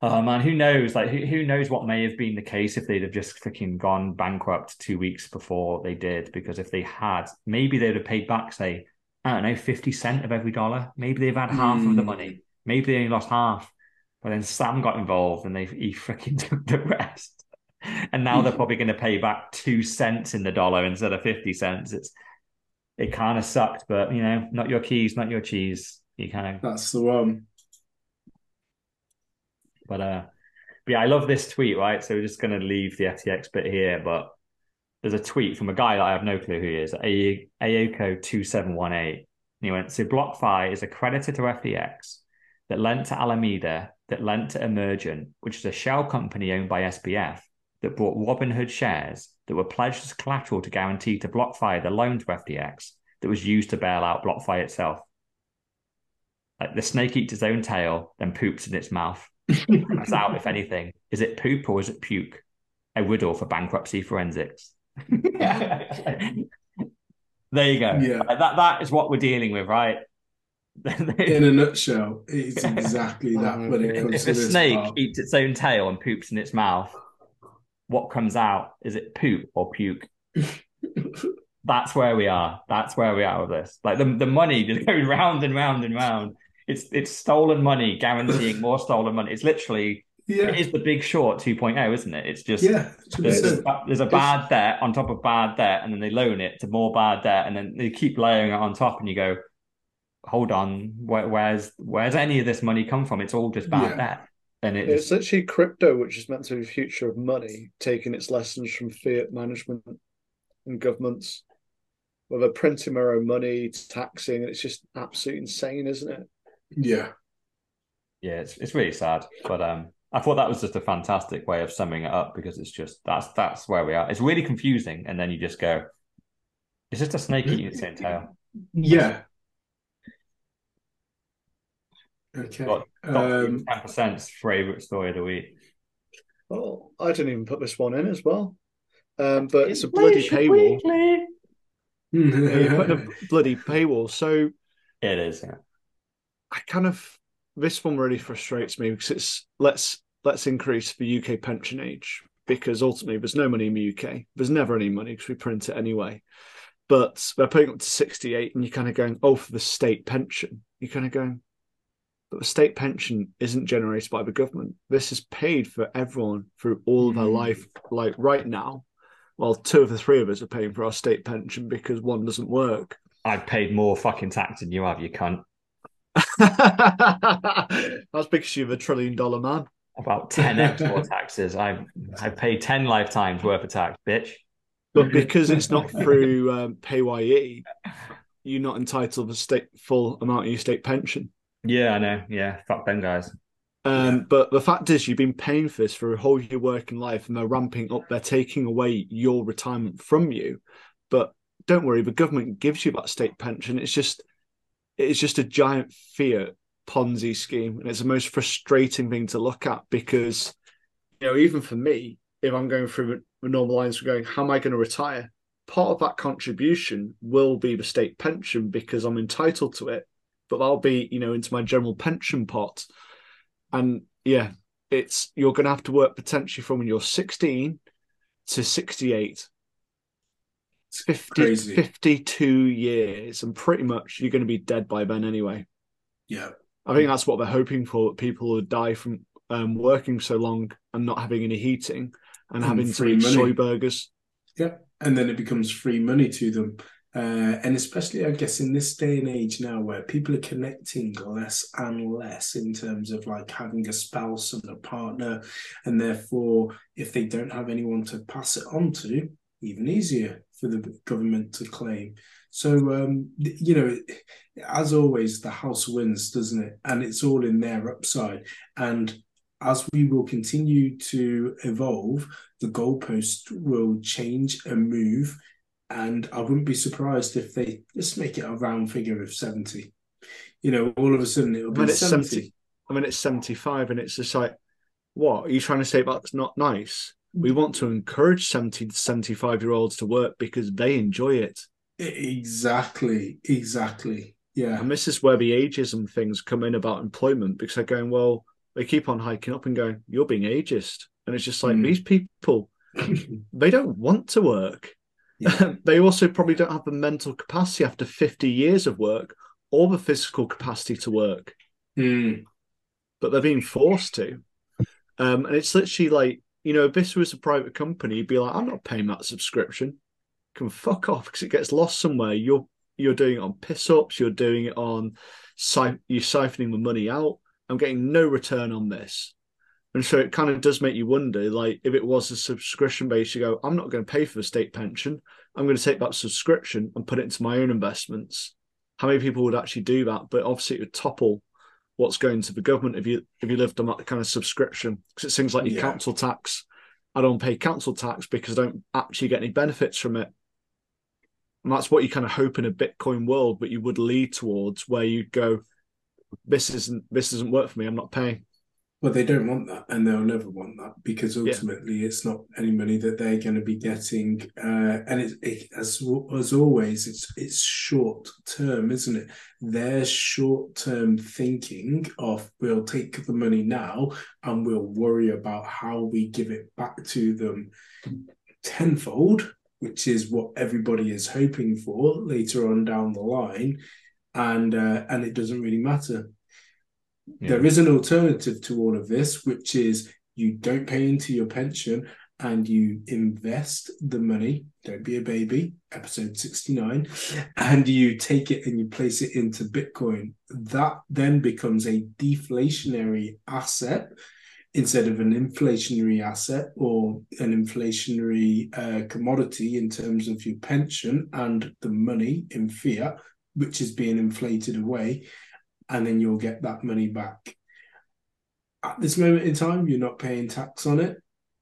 [SPEAKER 2] oh man, who knows? Like, who, who knows what may have been the case if they'd have just freaking gone bankrupt two weeks before they did? Because if they had, maybe they'd have paid back, say, I don't know, fifty cent of every dollar. Maybe they've had half of the
[SPEAKER 3] Hmm.
[SPEAKER 2] money. Maybe they only lost half. But then Sam got involved, and they he freaking took the rest. And now they're probably going to pay back two cents in the dollar instead of fifty cents. It's it kind of sucked, but you know, not your keys, not your cheese. You kind of,
[SPEAKER 3] that's the one.
[SPEAKER 2] But uh, but yeah, I love this tweet, right? So we're just going to leave the FTX bit here, but there's a tweet from a guy that I have no clue who he is, A- Ayko two seven one eight. He went, so BlockFi is a creditor to FTX that lent to Alameda, that lent to Emergent, which is a shell company owned by SBF that bought Robinhood shares that were pledged as collateral to guarantee to BlockFi the loan to FTX that was used to bail out BlockFi itself. Like the snake eats its own tail, then poops in its mouth. That's out, if anything. Is it poop or is it puke? A riddle for bankruptcy forensics. there you go.
[SPEAKER 3] Yeah.
[SPEAKER 2] That that is what we're dealing with, right?
[SPEAKER 3] In a nutshell, it's exactly that oh, when it comes
[SPEAKER 2] if
[SPEAKER 3] to
[SPEAKER 2] a
[SPEAKER 3] this
[SPEAKER 2] snake
[SPEAKER 3] part.
[SPEAKER 2] eats its own tail and poops in its mouth, what comes out? Is it poop or puke? that's where we are. That's where we are with this. Like the the money just going round and round and round. It's it's stolen money, guaranteeing more stolen money. It's literally
[SPEAKER 3] Yeah.
[SPEAKER 2] it is the big short 2.0, isn't it? It's just
[SPEAKER 3] Yeah.
[SPEAKER 2] there's, there's a bad debt on top of bad debt, and then they loan it to more bad debt, and then they keep layering it on top, and you go, hold on, where, where's where's any of this money come from? It's all just bad
[SPEAKER 3] Yeah.
[SPEAKER 2] debt, and it
[SPEAKER 1] It's
[SPEAKER 2] just,
[SPEAKER 1] literally crypto, which is meant to be the future of money, taking its lessons from fiat management and governments, where they're printing their own money, taxing, and it's just absolutely insane, isn't it?
[SPEAKER 3] Yeah.
[SPEAKER 2] yeah, it's it's really sad. But um, I thought that was just a fantastic way of summing it up because it's just that's that's where we are. It's really confusing, and then you just go, it's just a snake eating its own tail.
[SPEAKER 3] Yeah. Okay.
[SPEAKER 2] Got
[SPEAKER 3] Um,
[SPEAKER 2] ten percent favorite story of the week.
[SPEAKER 1] Oh, I didn't even put this one in as well. Um, but it's a bloody paywall. Yeah, you're putting a bloody paywall. So
[SPEAKER 2] It is. Yeah.
[SPEAKER 1] I kind of this one really frustrates me because it's let's let's increase the UK pension age because ultimately there's no money in the UK. There's never any money because we print it anyway. But they're putting up to 68 and you're kind of going, oh, for the state pension. You're kind of going, but the state pension isn't generated by the government. This is paid for everyone through all of their
[SPEAKER 3] Mm.
[SPEAKER 1] life. Like right now, well, two of the three of us are paying for our state pension because one doesn't work.
[SPEAKER 2] I've paid more fucking tax than you have, you cunt.
[SPEAKER 1] That's because you're a trillion dollar man.
[SPEAKER 2] About 10x more taxes. I've I've paid 10 lifetimes worth of tax, bitch.
[SPEAKER 1] But because it's not through um, PAYE, you're not entitled to state full amount of your state pension.
[SPEAKER 2] Yeah, I know. Yeah, fuck them guys.
[SPEAKER 1] Um, But the fact is, you've been paying for this for a whole your working life, and they're ramping up. They're taking away your retirement from you. But don't worry, the government gives you that state pension. It's just, it's just a giant fiat Ponzi scheme, and it's the most frustrating thing to look at because, you know, even for me, if I'm going through the- normal lines, we're going, how am I going to retire? Part of that contribution will be the state pension because I'm entitled to it, but that'll be, you know, into my general pension pot. And yeah, it's you're going to have to work potentially from when you're 16 to 68. It's 50,
[SPEAKER 3] Crazy.
[SPEAKER 1] 52 years, and pretty much you're going to be dead by then anyway.
[SPEAKER 3] yeah.
[SPEAKER 1] I think that's what they're hoping for. That people would die from um, working so long and not having any heating and
[SPEAKER 3] And
[SPEAKER 1] having to
[SPEAKER 3] free
[SPEAKER 1] eat
[SPEAKER 3] money.
[SPEAKER 1] soy burgers.
[SPEAKER 3] Yeah, and then it becomes free money to them. Uh, and especially, I guess, in this day and age now where people are connecting less and less in terms of like having a spouse and a partner. And therefore, if they don't have anyone to pass it on to, even easier for the government to claim. So, um, you know, as always, the house wins, doesn't it? And it's all in their upside. And as we will continue to evolve, the goalpost will change and move. And I wouldn't be surprised if they just make it a round figure of 70. You know, all of a sudden it'll
[SPEAKER 1] I
[SPEAKER 3] be
[SPEAKER 1] mean,
[SPEAKER 3] 70.
[SPEAKER 1] 70. I mean, it's 75, and it's just like, what? Are you trying to say that's not nice? We want to encourage 70 to 75 year olds to work because they enjoy it.
[SPEAKER 3] Exactly, exactly. Yeah.
[SPEAKER 1] And this is where the ageism things come in about employment because they're going, well, they keep on hiking up and going, you're being ageist. And it's just like,
[SPEAKER 3] Mm.
[SPEAKER 1] these people, they don't want to work.
[SPEAKER 3] Yeah.
[SPEAKER 1] they also probably don't have the mental capacity after 50 years of work or the physical capacity to work,
[SPEAKER 3] Mm,
[SPEAKER 1] but they're being forced to. Um, and it's literally like, you know, if this was a private company, you'd be like, I'm not paying that subscription. Can fuck off because it gets lost somewhere. You're you're doing it on piss ups. You're doing it on si- you're siphoning the money out. I'm getting no return on this, and so it kind of does make you wonder. Like if it was a subscription base, you go, I'm not going to pay for the state pension. I'm going to take that subscription and put it into my own investments. How many people would actually do that? But obviously, it would topple what's going to the government if you if you lived on that kind of subscription because it seems like your
[SPEAKER 3] Yeah.
[SPEAKER 1] council tax. I don't pay council tax because I don't actually get any benefits from it. And that's what you kind of hope in a Bitcoin world, but you would lead towards where you go, this isn't this doesn't work for me. I'm not paying.
[SPEAKER 3] Well, they don't want that, and they'll never want that because
[SPEAKER 1] Yeah.
[SPEAKER 3] ultimately it's not any money that they're going to be getting. Uh, and it, it, as as always, it's it's short term, isn't it? Their short term thinking of we'll take the money now and we'll worry about how we give it back to them tenfold which is what everybody is hoping for later on down the line, and uh, and it doesn't really matter. There is an alternative to all of this, which is you don't pay into your pension and you invest the money. Don't be a baby, episode 69, and you take it and you place it into Bitcoin. That then becomes a deflationary asset instead of an inflationary asset or an inflationary uh, commodity in terms of your pension and the money in fiat, which is being inflated away, and then you'll get that money back. At this moment in time, you're not paying tax on it,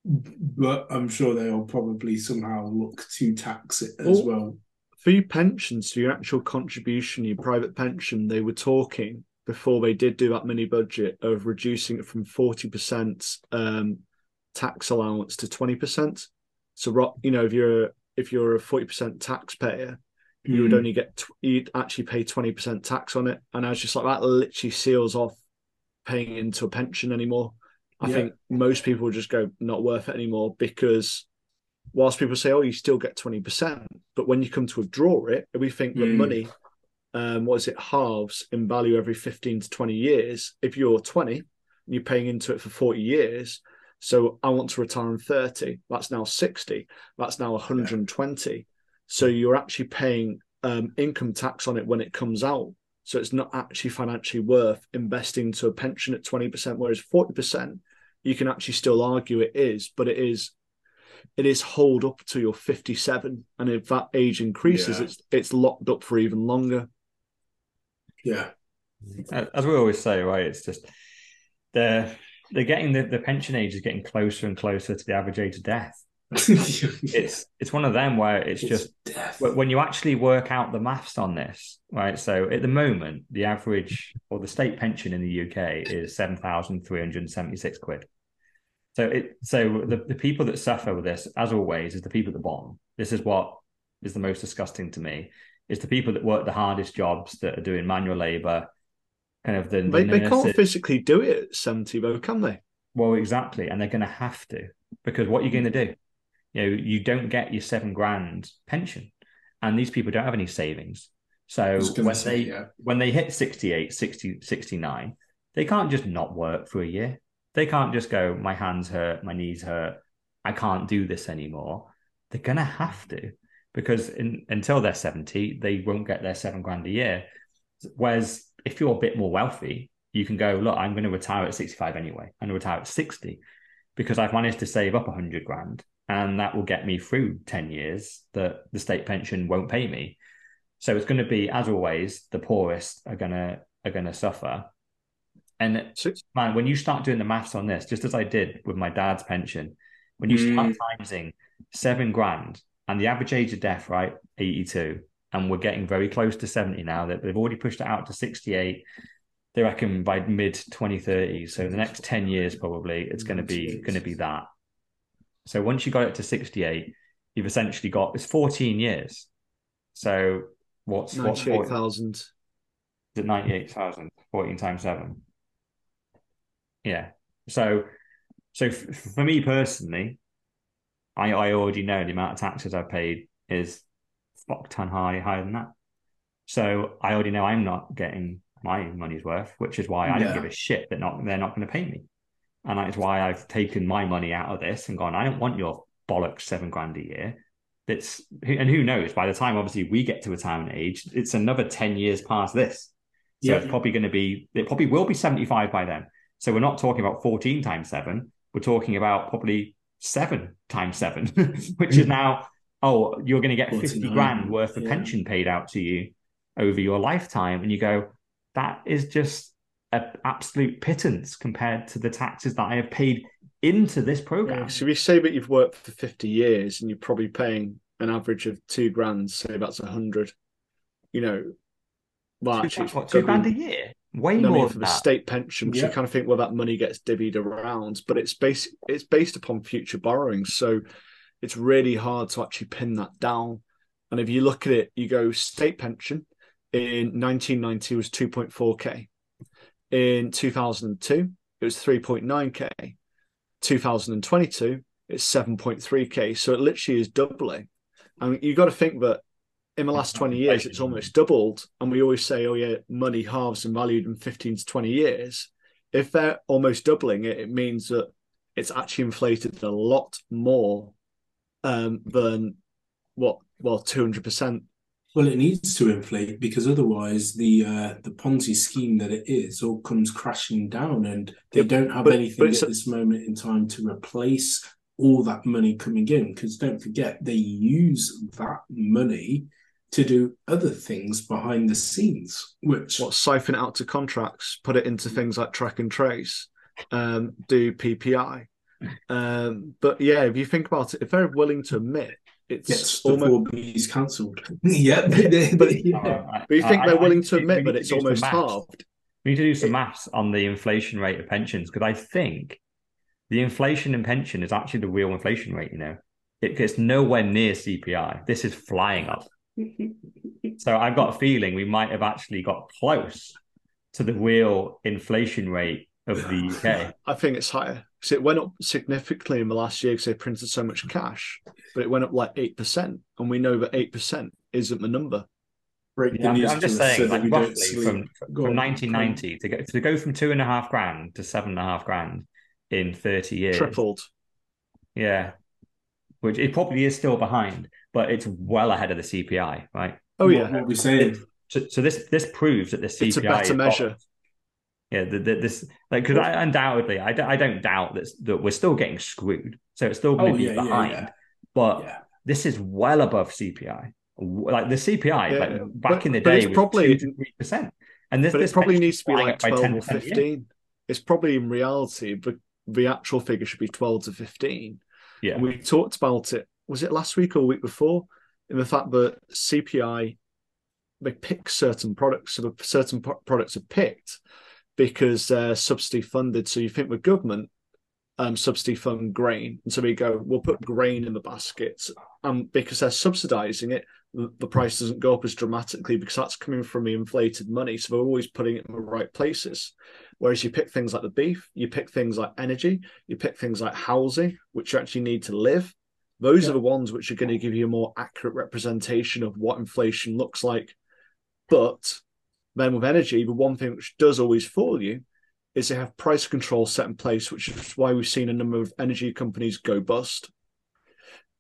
[SPEAKER 3] but I'm sure they'll probably somehow look to tax it as well.
[SPEAKER 1] your pensions, for your actual contribution, your private pension, they were talking before they did do that mini budget of reducing it from 40% um, tax allowance to 20%. So, you know, if you're if you're a 40% taxpayer, mm. you would hmm. only get you'd actually pay 20% tax on it. And I was just like, that literally seals off paying into a pension anymore. I yeah. think most people just go not worth it anymore because whilst people say, oh, you still get 20%, but when you come to withdraw it, we think mm. that hmm. money um, what is it, halves in value every 15 to 20 years. If you're 20 and you're paying into it for 40 years, so I want to retire in 30, that's now 60, that's now 120. Yeah. So you're actually paying um, income tax on it when it comes out. So it's not actually financially worth investing to a pension at 20%, whereas 40%, you can actually still argue it is, but it is it is hold up to your 57 and if that age increases yeah. it's it's locked up for even longer
[SPEAKER 3] yeah.
[SPEAKER 2] As we always say, right? It's just they're they're getting the, the pension age is getting closer and closer to the average age of death. It's it's one of them where it's, it's just death. when you actually work out the maths on this, right? So at the moment, the average or the state pension in the UK is seven thousand three hundred seventy six quid. So it so the, the people that suffer with this, as always, is the people at the bottom. This is what is the most disgusting to me it's the people that work the hardest jobs that are doing manual labor. Kind of the,
[SPEAKER 1] they, the they can't physically do it at 70 though, can they?
[SPEAKER 2] Well, exactly. And they're going to have to because what are you going to do? You know, you don't get your seven grand pension and these people don't have any savings. So when say, they yeah. when they hit 68, 60, 69, they can't just not work for a year. They can't just go, my hands hurt, my knees hurt, I can't do this anymore. They're gonna have to because in, until they're 70, they won't get their seven grand a year. Whereas if you're a bit more wealthy, you can go, look, I'm going to retire at 65 anyway. I'm going to retire at 60 because I've managed to save up 100 grand and that will get me through 10 years that the state pension won't pay me. So it's going to be, as always, the poorest are going to are going to suffer. And man, when you start doing the maths on this, just as I did with my dad's pension, when you start mm. timesing seven grand and the average age of death, right, 82. And we're getting very close to 70 now. That they've already pushed it out to 68. They reckon by mid 2030. So the next 10 years, probably, it's going to be going to be that. So once you got it to 68, you've essentially got it's 14 years. So what's
[SPEAKER 1] 98,000? Is
[SPEAKER 2] it 98,000? 14 times seven. Yeah. So, so for me personally, I, I already know the amount of taxes I've paid is fuck ton high higher than that. So I already know I'm not getting my money's worth, which is why I yeah. don't give a shit that not they're not going to pay me. And that is why I've taken my money out of this and gone, I don't want your bollocks seven grand a year. It's and who knows, by the time obviously we get to retirement age, it's another 10 years past this. So yeah. it's probably going to be it probably will be 75 by then. So we're not talking about 14 times seven. We're talking about probably seven times seven, which is hmm. now, oh, you're going to get 50 grand worth of yeah. pension paid out to you over your lifetime. And you go, that is just an absolute pittance compared to the taxes that I have paid into this program. Yeah,
[SPEAKER 1] so if you say that you've worked for 50 years and you're probably paying an average of two grand, say that's a hundred, you know,
[SPEAKER 2] well, two, actually, what, two grand a year? Way more
[SPEAKER 1] for
[SPEAKER 2] the
[SPEAKER 1] state pension, yeah. you kind of think, well, that money gets divvied around, but it's based it's based upon future borrowings, so it's really hard to actually pin that down. And if you look at it, you go state pension in 1990 was 2.4k, in 2002 it was 3.9k, 2022 it's 7.3k, so it literally is doubling. And you've got to think that in the last 20 years, it's almost doubled. And we always say, oh, yeah, money halves and valued in 15 to 20 years. If they're almost doubling it, it means that it's actually inflated a lot more um, than what, well, 200%.
[SPEAKER 3] Well, it needs to inflate because otherwise the uh, the Ponzi scheme that it is all comes crashing down, and they
[SPEAKER 1] Yeah,
[SPEAKER 3] don't have
[SPEAKER 1] but-
[SPEAKER 3] anything
[SPEAKER 1] but
[SPEAKER 3] at this moment in time to replace all that money coming in. Because don't forget, they use that money to do other things behind the scenes, which
[SPEAKER 1] What, siphon it out to contracts, put it into things like track and trace, um, do PPI. Um, but yeah, if you think about it, if they're willing to admit it's
[SPEAKER 3] gets stuff
[SPEAKER 1] almost
[SPEAKER 3] will be cancelled. yeah, they- they-
[SPEAKER 1] But-
[SPEAKER 3] yeah.
[SPEAKER 2] Uh,
[SPEAKER 1] But you think
[SPEAKER 2] I-
[SPEAKER 1] they're
[SPEAKER 2] I-
[SPEAKER 1] willing
[SPEAKER 2] I
[SPEAKER 1] to admit that it's
[SPEAKER 2] to do some
[SPEAKER 1] almost halved?
[SPEAKER 2] We need to do some maths on the inflation rate of pensions because I think the inflation in pension is actually the real inflation rate. You know, it gets nowhere near CPI. This is flying up. So I've got a feeling we might have actually got close to the real inflation rate of the UK.
[SPEAKER 1] I think it's higher because it went up significantly in the last year because they printed so much cash, but it went up like eight percent, and we know that eight percent isn't the number.
[SPEAKER 3] Break
[SPEAKER 2] Yeah, I'm,
[SPEAKER 3] news
[SPEAKER 2] I'm just
[SPEAKER 3] to us so
[SPEAKER 2] saying,
[SPEAKER 3] that
[SPEAKER 2] like
[SPEAKER 3] don't
[SPEAKER 2] roughly
[SPEAKER 3] sleep.
[SPEAKER 2] from
[SPEAKER 3] Go
[SPEAKER 2] from
[SPEAKER 3] on,
[SPEAKER 2] 1990 to go to go from two and a half grand to seven and a half grand in 30 years.
[SPEAKER 1] Tripled.
[SPEAKER 2] Yeah. Which it probably is still behind, but it's well ahead of the CPI, right?
[SPEAKER 1] Oh yeah,
[SPEAKER 3] what, we saying?
[SPEAKER 2] So, so this this proves that the CPI
[SPEAKER 1] it's a better
[SPEAKER 2] is
[SPEAKER 1] measure.
[SPEAKER 2] not- yeah, the, the, this like because I undoubtedly I, don't- I don't doubt that that we're still getting screwed, so it's still going to
[SPEAKER 3] Oh
[SPEAKER 2] be
[SPEAKER 3] yeah,
[SPEAKER 2] behind.
[SPEAKER 3] yeah.
[SPEAKER 2] But
[SPEAKER 3] yeah.
[SPEAKER 2] this is well above CPI. Like the CPI, like back
[SPEAKER 1] but-
[SPEAKER 2] in the day, was
[SPEAKER 1] probably-
[SPEAKER 2] three percent, and this
[SPEAKER 1] But
[SPEAKER 2] this
[SPEAKER 1] probably needs to be like twelve or
[SPEAKER 2] 10% a year.
[SPEAKER 1] fifteen. It's probably in reality, but the actual figure should be twelve to fifteen.
[SPEAKER 2] Yeah,
[SPEAKER 1] And we talked about it. Was it last week or week before? In the fact that CPI they pick certain products, so the certain pro- products are picked because they're subsidy funded. So you think with government, um, subsidy fund grain, and so we go, we'll put grain in the baskets, and because they're subsidising it, the, the price doesn't go up as dramatically because that's coming from the inflated money. So they're always putting it in the right places. Whereas you pick things like the beef, you pick things like energy, you pick things like housing, which you actually need to live. Those
[SPEAKER 3] Yeah.
[SPEAKER 1] are the ones which are going to give you a more accurate representation of what inflation looks like. But then with energy, the one thing which does always fool you is they have price control set in place, which is why we've seen a number of energy companies go bust.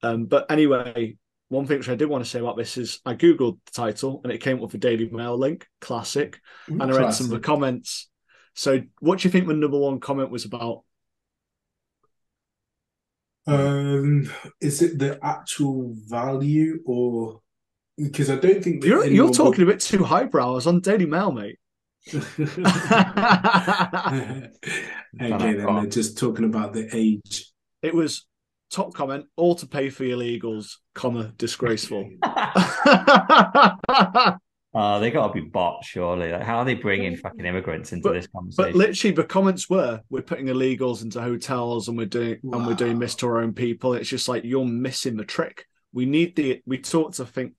[SPEAKER 1] Um, but anyway, one thing which I did want to say about this is I googled the title and it came up with a Daily Mail link, classic, and I read some of the comments. So, what do you think the number one comment was about?
[SPEAKER 3] Um, is it the actual value or because I don't think
[SPEAKER 1] You're you're
[SPEAKER 3] will-
[SPEAKER 1] talking a bit too highbrow. I was on Daily Mail, mate.
[SPEAKER 3] okay, then they're just talking about the age.
[SPEAKER 1] It was top comment, all to pay for illegals, comma, disgraceful.
[SPEAKER 2] Uh, they got to be bought, surely. Like, how are they bringing fucking immigrants into
[SPEAKER 1] But-
[SPEAKER 2] this
[SPEAKER 1] but literally the comments were we're putting illegals into hotels and we're doing and we're doing this to our own people. It's just like you're missing the trick. We need the we talked to think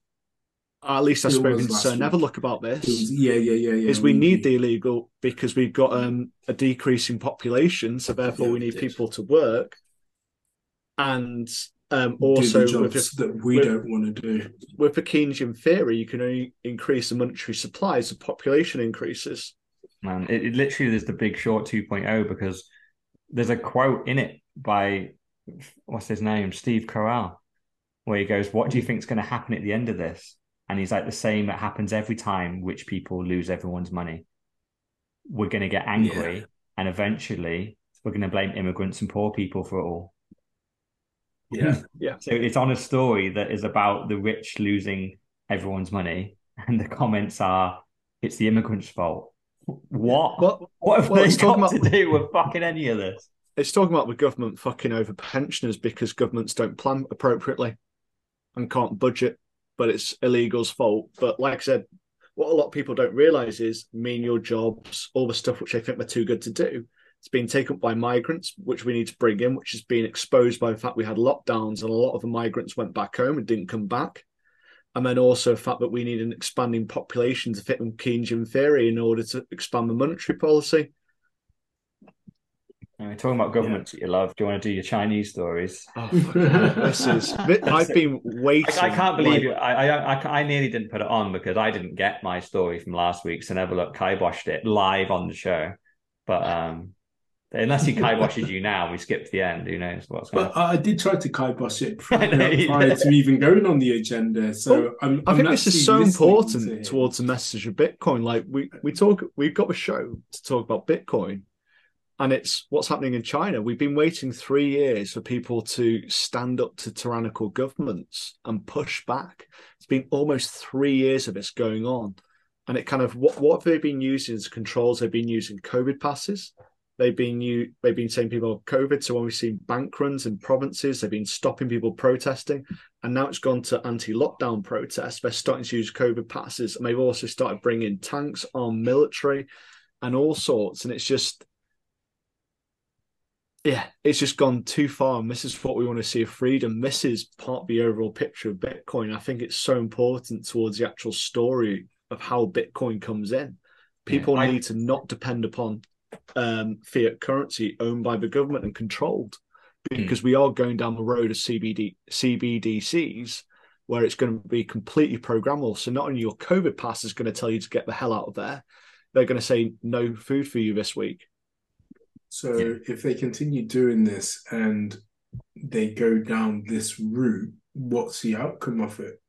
[SPEAKER 1] at least I've
[SPEAKER 3] It
[SPEAKER 1] spoken
[SPEAKER 3] was
[SPEAKER 1] to Sir
[SPEAKER 3] week.
[SPEAKER 1] Never look about
[SPEAKER 3] It was-
[SPEAKER 1] this.
[SPEAKER 3] yeah, yeah, yeah, yeah.
[SPEAKER 1] Is we need the illegal because we've got um, a decreasing population, so therefore
[SPEAKER 3] Yeah,
[SPEAKER 1] we
[SPEAKER 3] we
[SPEAKER 1] need people to work, and um,
[SPEAKER 3] do
[SPEAKER 1] also
[SPEAKER 3] the
[SPEAKER 1] with
[SPEAKER 3] jobs that we
[SPEAKER 1] with-
[SPEAKER 3] don't want to do.
[SPEAKER 1] with the Keynesian theory, you can only increase the monetary supply as the population increases.
[SPEAKER 2] Man, it, it literally is the big short 2.0 because there's a quote in it by what's his name, Steve Carell, where he goes, "What do you think is going to happen at the end of this?" And he's like, "The same that happens every time rich people lose everyone's money. We're going to get angry, and eventually we're going to blame immigrants and poor people for it all."
[SPEAKER 3] Yeah, Yeah.
[SPEAKER 2] So it's on a story that is about the rich losing everyone's money, and the comments are, "It's the immigrants' fault." What?
[SPEAKER 1] Well,
[SPEAKER 2] what have
[SPEAKER 1] well,
[SPEAKER 2] they
[SPEAKER 1] it's talking
[SPEAKER 2] got
[SPEAKER 1] about-
[SPEAKER 2] to do with fucking any of this?
[SPEAKER 1] it's talking about the government fucking over pensioners because governments don't plan appropriately and can't budget, but it's illegals' fault. But like I said, what a lot of people don't realize is your jobs, all the stuff which they think they're too good to do. It's been taken up by migrants, which we need to bring in, which has been exposed by the fact we had lockdowns and a lot of the migrants went back home and didn't come back. And then also the fact that we need an expanding population to fit in Keynesian theory in order to expand the monetary policy.
[SPEAKER 2] We're talking about governments yeah. that you love. Do you want to do your Chinese stories?
[SPEAKER 1] Oh, this is. I've been waiting.
[SPEAKER 2] I, I can't believe like... you. I, I, I nearly didn't put it on because I didn't get my story from last week. So never look kiboshed it live on the show. But um, unless he kiboshes you now, we skip to the end. Who knows what's going
[SPEAKER 3] But I did try to kibosh it prior, prior to even going on the agenda. So well, I'm,
[SPEAKER 1] i
[SPEAKER 3] think
[SPEAKER 1] this is so important to towards the message of Bitcoin. Like we we talk, we've got a show to talk about Bitcoin and it's what's happening in China. We've been waiting three years for people to stand up to tyrannical governments and push back. It's been almost three years of this going on. And it kind of what what have been using as controls? They've been using COVID passes. They've been you they've been saying people have COVID. So when we've seen bank runs in provinces, they've been stopping people protesting. And now it's gone to anti-lockdown protests. They're starting to use COVID passes. And they've also started bringing tanks on military and all sorts. And it's just yeah, it's just gone too far. And this is what we want to see of freedom. This is part of the overall picture of Bitcoin. I think it's so important towards the actual story of how Bitcoin comes in. People yeah, I... need to not depend upon um, fiat currency owned by the government and controlled hmm. because mm. we are going down the road of CBD CBDCs where it's going to be completely programmable. So not only your COVID pass is going to tell you to get the hell out of there, they're going to say no food for you this week.
[SPEAKER 3] So yeah. if they continue doing this and they go down this route, what's the outcome of it?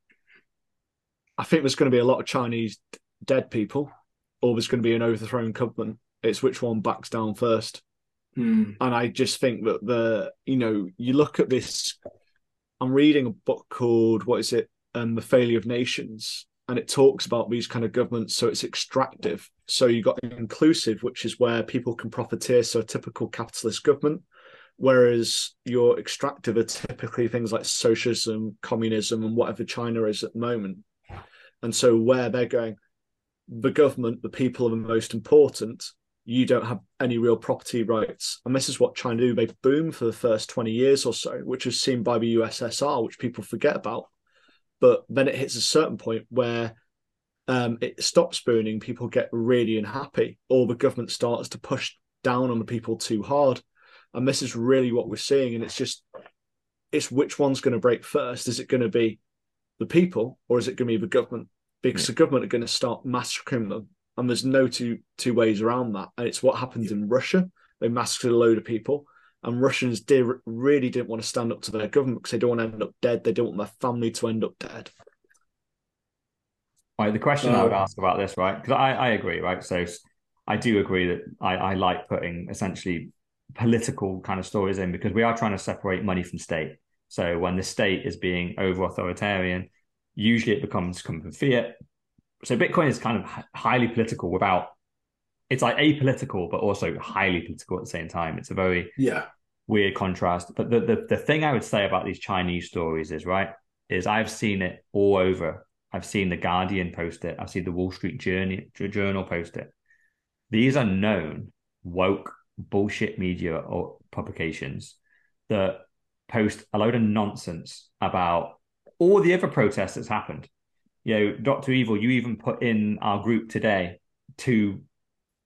[SPEAKER 1] I think there's going to be a lot of Chinese dead people, or there's going to be an overthrown government. It's which one backs down first.
[SPEAKER 3] Mm.
[SPEAKER 1] And I just think that the, you know, you look at this. I'm reading a book called what is it? Um, the Failure of Nations, and it talks about these kind of governments. So it's extractive. So you got inclusive, which is where people can profiteer. So a typical capitalist government, whereas your extractive are typically things like socialism, communism, and whatever China is at the moment. And so where they're going, the government, the people are the most important. You don't have any real property rights. And this is what China do. They boom for the first 20 years or so, which is seen by the USSR, which people forget about but then it hits a certain point where um, it stops booming, people get really unhappy, or the government starts to push down on the people too hard. And this is really what we're seeing. And it's just, it's which one's going to break first? Is it going to be the people or is it going to be the government? Because yeah. the government are going to start massacring them. And there's no two two ways around that. And it's what happened in Russia. They massacred a load of people and Russians did really didn't want to stand up to their government because they don't want to end up dead. They don't want their family to end up dead.
[SPEAKER 2] Right. The question I would uh, ask about this, right? Because I, I agree, right? So I do agree that I, I like putting essentially political kind of stories in because we are trying to separate money from state. So when the state is being over authoritarian, usually it becomes come from fiat. So Bitcoin is kind of highly political without it's like apolitical but also highly political at the same time. It's a very
[SPEAKER 3] yeah
[SPEAKER 2] weird contrast. But the, the the thing I would say about these Chinese stories is right is I've seen it all over. I've seen the Guardian post it. I've seen the Wall Street Journal Journal post it. These are known woke bullshit media or publications that post a load of nonsense about all the other protests that's happened. You know, Doctor Evil, you even put in our group today to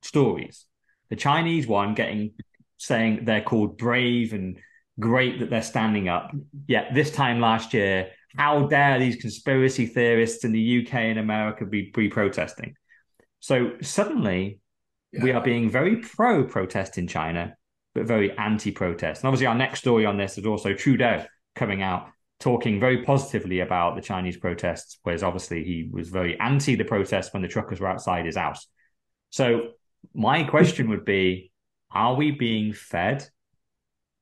[SPEAKER 2] stories. The Chinese one getting saying they're called brave and great that they're standing up. Mm-hmm. Yet this time last year, how dare these conspiracy theorists in the UK and America be, be protesting? So suddenly yeah. we are being very pro protest in China, but very anti protest. And obviously, our next story on this is also Trudeau coming out talking very positively about the Chinese protests, whereas obviously he was very anti the protests when the truckers were outside his house. So my question would be Are we being fed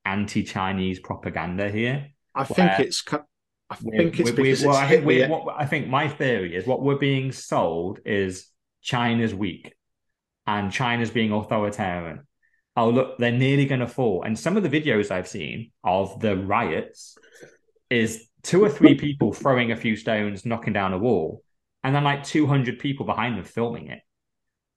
[SPEAKER 2] anti Chinese propaganda here?
[SPEAKER 1] I think it's. I think it's because well,
[SPEAKER 2] I think, we, what, I think my theory is what we're being sold is China's weak and China's being authoritarian. Oh, look, they're nearly going to fall. And some of the videos I've seen of the riots is two or three people throwing a few stones, knocking down a wall, and then like 200 people behind them filming it.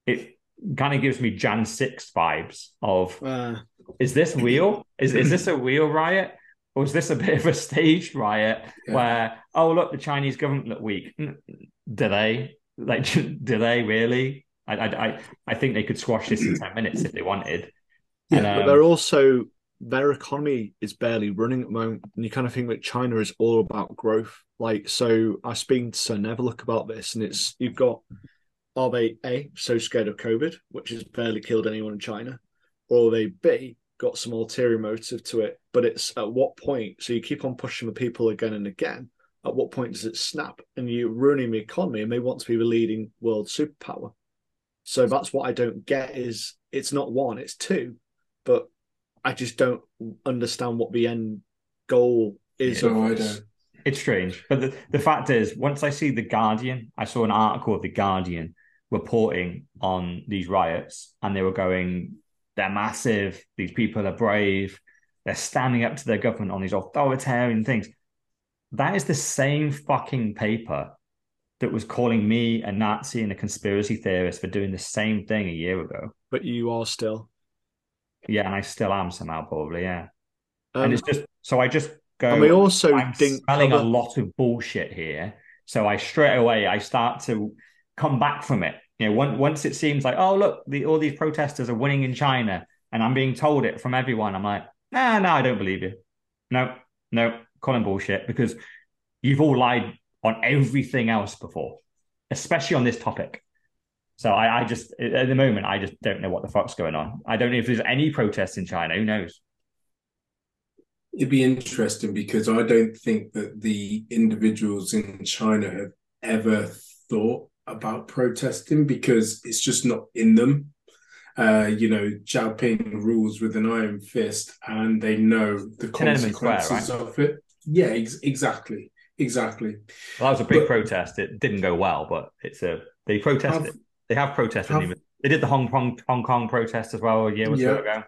[SPEAKER 2] It kind of gives me Jan 6 vibes of uh, is this real? Is is this a real riot? Or is this a bit of a staged riot yeah. where, oh look, the Chinese government look weak? Do they? Like do they really? I, I I think they could squash this in 10 minutes if they wanted.
[SPEAKER 1] Yeah,
[SPEAKER 2] And,
[SPEAKER 1] but
[SPEAKER 2] um,
[SPEAKER 1] they're also their economy is barely running at the moment, and you kind of think that China is all about growth. Like, so I was speaking to Sir Neverlook about this, and it's you've got are they a so scared of COVID, which has barely killed anyone in China, or are they b got some ulterior motive to it? But it's at what point? So you keep on pushing the people again and again. At what point does it snap? And you're ruining the economy, and they want to be the leading world superpower. So that's what I don't get is it's not one, it's two, but I just don't understand what the end goal is.
[SPEAKER 3] So
[SPEAKER 1] of
[SPEAKER 3] I don't.
[SPEAKER 2] It's strange. But the, the fact is, once I see The Guardian, I saw an article of The Guardian reporting on these riots, and they were going, they're massive, these people are brave, they're standing up to their government on these authoritarian things. That is the same fucking paper that was calling me a Nazi and a conspiracy theorist for doing the same thing a year ago.
[SPEAKER 1] But you are still.
[SPEAKER 2] Yeah, and I still am somehow, probably, yeah.
[SPEAKER 1] Um,
[SPEAKER 2] and it's just so I just go.
[SPEAKER 1] and we also
[SPEAKER 2] I'm smelling a lot of bullshit here. So I straight away I start to come back from it. You know, once once it seems like, oh look, the, all these protesters are winning in China, and I'm being told it from everyone. I'm like, nah, no, I don't believe you. No, no, calling bullshit because you've all lied on everything else before, especially on this topic. So I, I just at the moment I just don't know what the fuck's going on. I don't know if there's any protests in China. Who knows?
[SPEAKER 3] It'd be interesting because I don't think that the individuals in China have ever thought about protesting because it's just not in them. Uh, you know, Xiaoping rules with an iron fist and they know the
[SPEAKER 2] Tiananmen Square,
[SPEAKER 3] consequences of it. Yeah, ex- exactly. Exactly.
[SPEAKER 2] Well, that was a big
[SPEAKER 3] But-
[SPEAKER 2] protest. It didn't go well, but it's a they protested.
[SPEAKER 3] Have-
[SPEAKER 2] they have protested.
[SPEAKER 3] have-
[SPEAKER 2] even they did the Hong Kong Hong Kong protest as well a year or so
[SPEAKER 3] Yeah.
[SPEAKER 2] ago.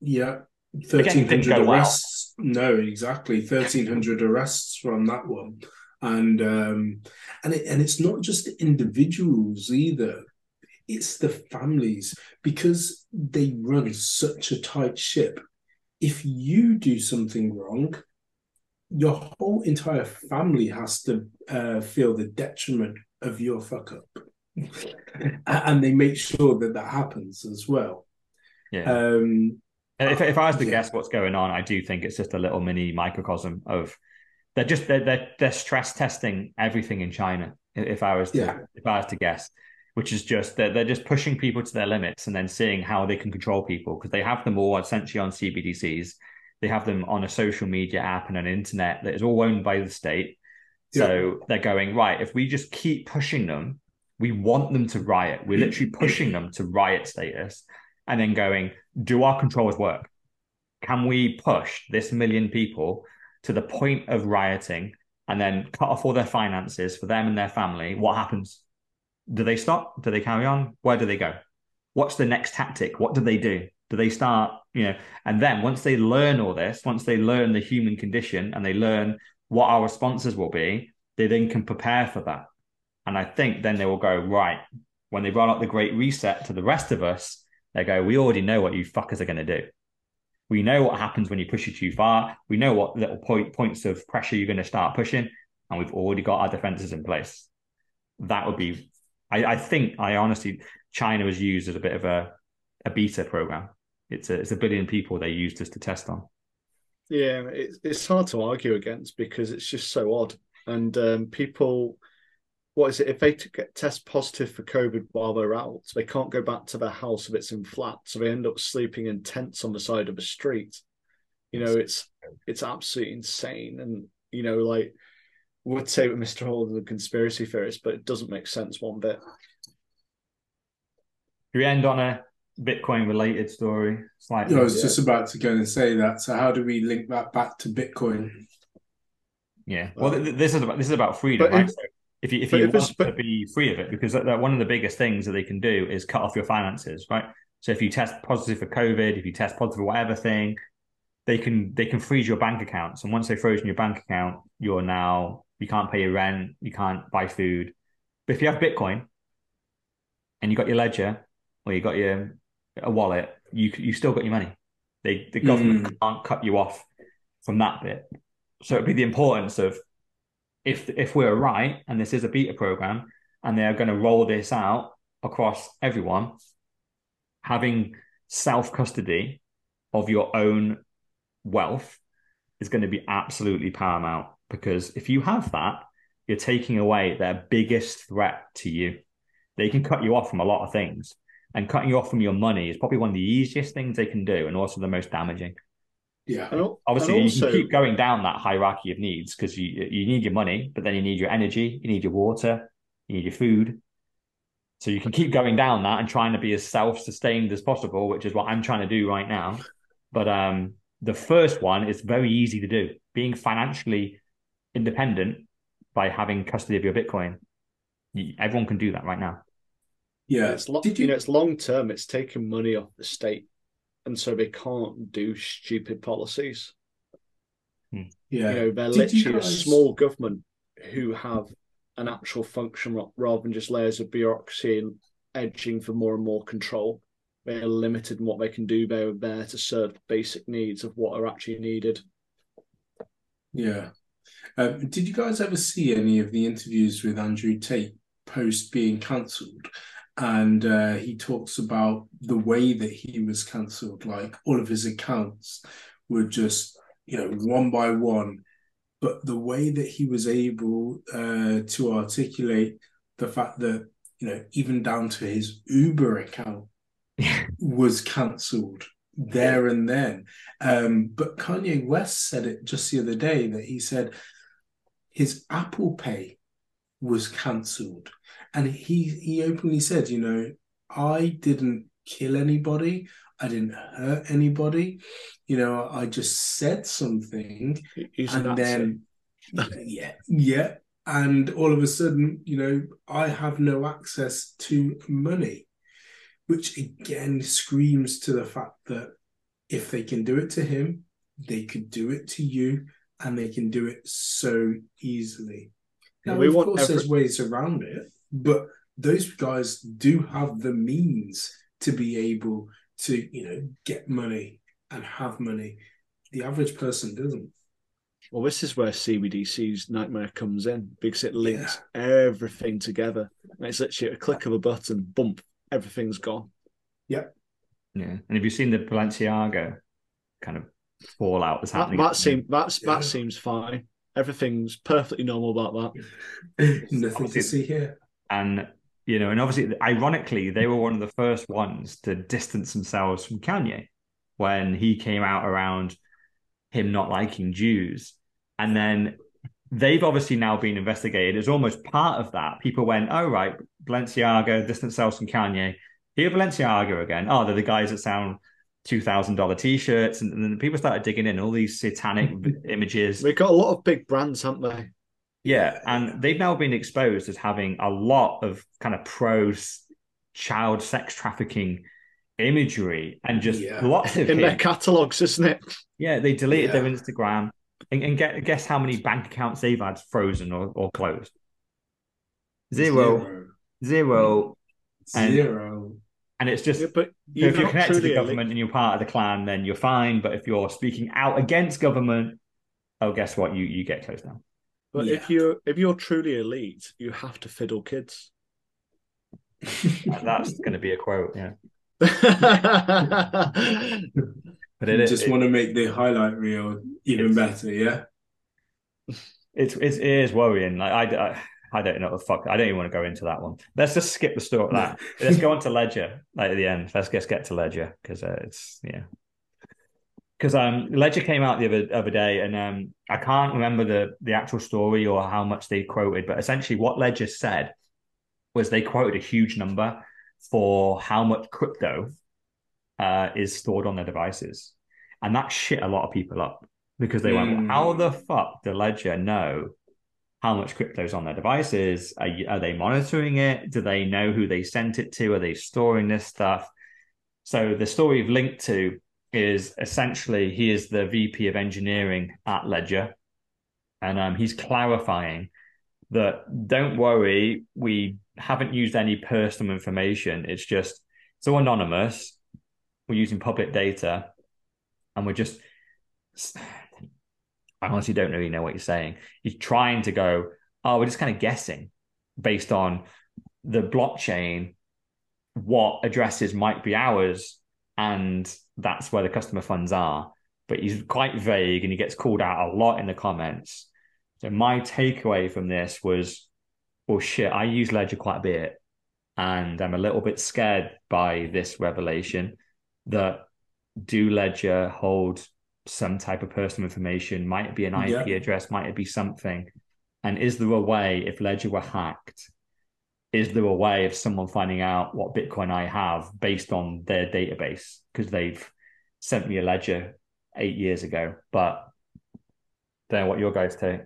[SPEAKER 3] Yeah.
[SPEAKER 2] Didn't
[SPEAKER 3] 1300
[SPEAKER 2] go well.
[SPEAKER 3] arrests. No, exactly. 1300 arrests from that one. And um and it, and it's not just the individuals either. It's the families because they run such a tight ship. If you do something wrong, your whole entire family has to uh, feel the detriment of your fuck up. and they make sure that that happens as well.
[SPEAKER 2] Yeah.
[SPEAKER 3] Um,
[SPEAKER 2] if, if I was to
[SPEAKER 3] yeah.
[SPEAKER 2] guess what's going on, I do think it's just a little mini microcosm of they're just they're they're, they're stress testing everything in China. If I was to
[SPEAKER 3] Yeah.
[SPEAKER 2] if I was to guess, which is just they're, they're just pushing people to their limits and then seeing how they can control people because they have them all essentially on CBDCs. They have them on a social media app and an internet that is all owned by the state. So they're going right. If we just keep pushing them, we want them to riot. We're literally pushing them to riot status, and then going, do our controls work? Can we push this million people to the point of rioting and then cut off all their finances for them and their family? What happens? Do they stop? Do they carry on? Where do they go? What's the next tactic? What do they do? Do they start, you know, and then once they learn all this, once they learn the human condition and they learn what our responses will be, they then can prepare for that. And I think then they will go, right, when they run up the great reset to the rest of us, they go, we already know what you fuckers are going to do. We know what happens when you push it too far. We know what little point, points of pressure you're going to start pushing, and we've already got our defenses in place. That would be, I, I think, I honestly, China was used as a bit of a, a beta program. It's a, it's a billion people they used us to test on.
[SPEAKER 1] Yeah, it's it's hard to argue against because it's just so odd. And um, people, what is it? If they t- get test positive for COVID while they're out, they can't go back to their house if it's in flat, so they end up sleeping in tents on the side of the street. You know, it's it's absolutely insane. And you know, like would say that Mr. Holden's a conspiracy theorist, but it doesn't make sense one bit.
[SPEAKER 2] Do we end on a Bitcoin related story? Slightly.
[SPEAKER 3] I was
[SPEAKER 1] Yeah.
[SPEAKER 3] just about to go and say that. So how do we link that back to Bitcoin?
[SPEAKER 2] Yeah. Well, th- th- this is about this is about freedom,
[SPEAKER 1] But
[SPEAKER 2] right?
[SPEAKER 1] if-
[SPEAKER 2] So if you if
[SPEAKER 1] but
[SPEAKER 2] you
[SPEAKER 1] if
[SPEAKER 2] want to be free of it, because that, that one of the biggest things that they can do is cut off your finances, right? So if you test positive for COVID, if you test positive for whatever thing, they can they can freeze your bank accounts, and once they've frozen your bank account, you're now you can't pay your rent, you can't buy food. But if you have Bitcoin and you got your ledger or you got your a wallet, you you still got your money. They the government hmm. can't cut you off from that bit. So it'd be the importance of if if we're right and this is a beta program and they're going to roll this out across everyone, having self custody of your own wealth is going to be absolutely paramount because if you have that, you're taking away their biggest threat to you. They can cut you off from a lot of things, and cutting you off from your money is probably one of the easiest things they can do, and also the most damaging.
[SPEAKER 3] Yeah.
[SPEAKER 1] And,
[SPEAKER 2] Obviously,
[SPEAKER 1] and
[SPEAKER 2] you
[SPEAKER 1] also,
[SPEAKER 2] can keep going down that hierarchy of needs because you you need your money, but then you need your energy, you need your water, you need your food. So you can keep going down that and trying to be as self-sustained as possible, which is what I'm trying to do right now. But um, the first one is very easy to do. Being financially independent by having custody of your Bitcoin. You- Everyone can do that right now.
[SPEAKER 3] Yeah.
[SPEAKER 1] it's lo-
[SPEAKER 3] Did
[SPEAKER 1] you
[SPEAKER 3] you?
[SPEAKER 1] know it's long term. It's taking money off the state, and so they can't do stupid policies.
[SPEAKER 3] yeah.
[SPEAKER 1] You know, they're
[SPEAKER 3] Did you
[SPEAKER 1] literally a small government who have an actual function rather than just layers of bureaucracy and edging for more and more control. They're limited in what they can do. They're there to serve basic needs of what are actually needed.
[SPEAKER 3] Yeah. Um, did you guys ever see any of the interviews with Andrew Tate post being cancelled? And uh, he talks about the way that he was cancelled. Like all of his accounts were just, you know, one by one. But the way that he was able uh, to articulate the fact that, you know, even down to his Uber account was cancelled there and then. Um, but Kanye West said it just the other day that he said his Apple Pay was cancelled. And he he openly said, you know, I didn't kill anybody, I didn't hurt anybody, you know, I just said something.
[SPEAKER 1] He's
[SPEAKER 3] and then yeah, yeah. And all of a sudden, you know, I have no access to money, which again screams to the fact that if they can do it to him, they could do it to you, and they can do it so easily. Now,
[SPEAKER 1] we
[SPEAKER 3] of
[SPEAKER 1] want
[SPEAKER 3] course,
[SPEAKER 1] every-
[SPEAKER 3] there's ways around it, but those guys do have the means to be able to, you know, get money and have money. The average person doesn't.
[SPEAKER 1] Well, this is where CBDC's nightmare comes in because it links everything together. And it's literally a click of a button, bump, everything's gone. Yep.
[SPEAKER 2] Yeah. And have you seen the Balenciaga kind of fallout that's
[SPEAKER 1] That,
[SPEAKER 2] happening?
[SPEAKER 1] that seems that's
[SPEAKER 3] Yeah.
[SPEAKER 1] that seems fine. Everything's perfectly normal about that.
[SPEAKER 3] Nothing
[SPEAKER 2] Obviously-
[SPEAKER 3] to see here.
[SPEAKER 2] And you know, and obviously, ironically, they were one of the first ones to distance themselves from Kanye when he came out around him not liking Jews, and then they've obviously now been investigated as almost part of that. People went, "Oh right, Balenciaga distance themselves from Kanye." Here, Balenciaga again. Oh, they're the guys that sound two thousand dollar t-shirts, and, and then people started digging in all these satanic images.
[SPEAKER 1] We've got a lot of big brands, haven't they?
[SPEAKER 2] Yeah, and they've now been exposed as having a lot of kind of pro child sex trafficking imagery and just
[SPEAKER 3] Yeah.
[SPEAKER 2] lots of
[SPEAKER 1] In their catalogues, isn't it?
[SPEAKER 2] Yeah, they deleted their Instagram and, and get, guess how many bank accounts they've had frozen or, or closed? Zero, zero, hmm. And-
[SPEAKER 3] Zero.
[SPEAKER 2] And it's just
[SPEAKER 1] Yeah, but
[SPEAKER 2] so if you're connected to
[SPEAKER 1] the
[SPEAKER 2] government and you're part of the clan, then you're fine. But if you're speaking out against government, oh, guess what? You you get closed down.
[SPEAKER 1] But
[SPEAKER 3] Yeah.
[SPEAKER 1] if you're if you're truly elite, you have to fiddle kids.
[SPEAKER 2] That's going to be a quote. Yeah,
[SPEAKER 1] but
[SPEAKER 2] but it
[SPEAKER 3] You just
[SPEAKER 2] it-
[SPEAKER 3] want to make the highlight reel even better, yeah?
[SPEAKER 2] It's, it's it is worrying. Like I, I, I don't know. Fuck, I don't even want to go into that one. Let's just skip the story. That let's go on to Ledger. Like at the end, let's just get to Ledger because uh, it's yeah. Because um, Ledger came out the other other day, and um, I can't remember the the actual story or how much they quoted, but essentially what Ledger said was they quoted a huge number for how much crypto uh, is stored on their devices, and that shit a lot of people up because they went,
[SPEAKER 3] Mm.
[SPEAKER 2] well, "How the fuck do Ledger know how much crypto is on their devices? Are, you, are they monitoring it? Do they know who they sent it to? Are they storing this stuff?" So the story we've linked to is essentially he is the VP of engineering at Ledger, and um, he's clarifying that don't worry, we haven't used any personal information. It's just so anonymous. We're using public data, and we're just. I honestly don't really know what he's saying. He's trying to go, oh, we're just kind of guessing based on the blockchain what addresses might be ours and that's where the customer funds are. But he's quite vague and he gets called out a lot in the comments. So my takeaway from this was, well, shit, I use Ledger quite a bit, and I'm a little bit scared by this revelation that do Ledger hold some type of personal information? Might it be an IP yeah. address? Might it be something? And is there a way, if Ledger were hacked, is there a way of someone finding out what Bitcoin I have based on their database? Because they've sent me a ledger eight years ago, but don't know what your guys take.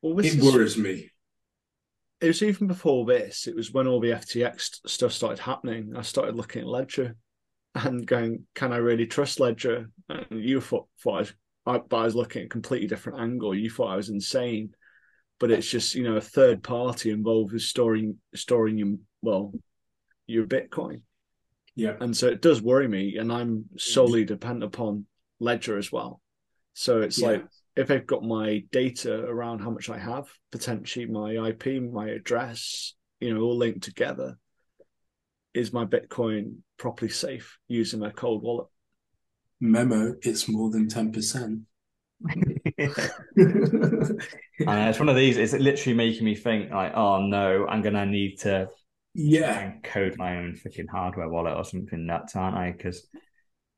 [SPEAKER 3] Well, it worries me.
[SPEAKER 1] It was even before this. It was when all the FTX stuff started happening. I started looking at Ledger and going, "Can I really trust Ledger?" And you thought, thought I was, I, but I was looking at a completely different angle. You thought I was insane, but it's just you know a third party involved with storing storing your well your Bitcoin.
[SPEAKER 3] Yeah,
[SPEAKER 1] and so it does worry me, and I'm solely dependent upon Ledger as well. So it's yeah. like if they've got my data around how much I have, potentially my IP, my address, you know, all linked together, is my Bitcoin properly safe using my cold wallet?
[SPEAKER 3] Memo, it's more than 10%.
[SPEAKER 2] it's one of these, it's literally making me think like, oh no, I'm gonna need to
[SPEAKER 3] yeah
[SPEAKER 2] code my own freaking hardware wallet or something nuts, aren't I? Because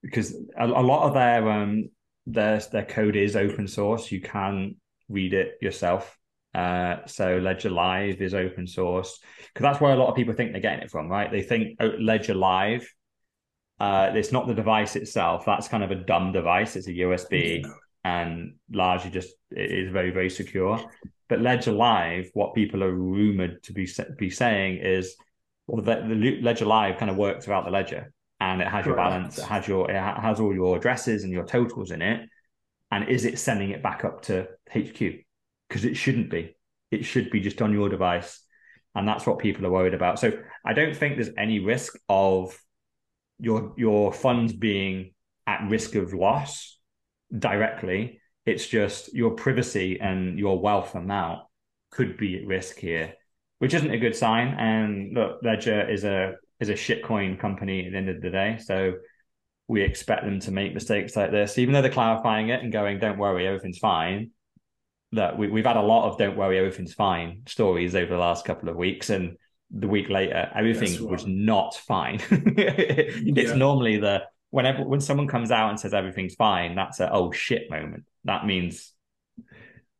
[SPEAKER 2] because a, a lot of their um their their code is open source. You can read it yourself. Uh, so Ledger Live is open source because that's where a lot of people think they're getting it from, right? They think oh, Ledger Live. Uh, it's not the device itself. That's kind of a dumb device. It's a USB yeah. And largely just it is very very secure. But Ledger Live, what people are rumored to be be saying is, well, the, the Ledger Live kind of works throughout the ledger and it has your balance, it has your it has all your addresses and your totals in it. And is it sending it back up to HQ? Because it shouldn't be. It should be just on your device. And that's what people are worried about. So I don't think there's any risk of your your funds being at risk of loss directly. It's just your privacy and your wealth amount could be at risk here, which isn't a good sign. And look, Ledger is a is a shitcoin company at the end of the day. So we expect them to make mistakes like this, even though they're clarifying it and going, "Don't worry, everything's fine." That we, we've had a lot of "Don't worry, everything's fine" stories over the last couple of weeks, and the week later, everything was not fine. it's yeah. normally the whenever when someone comes out and says everything's fine, that's a oh shit moment. That means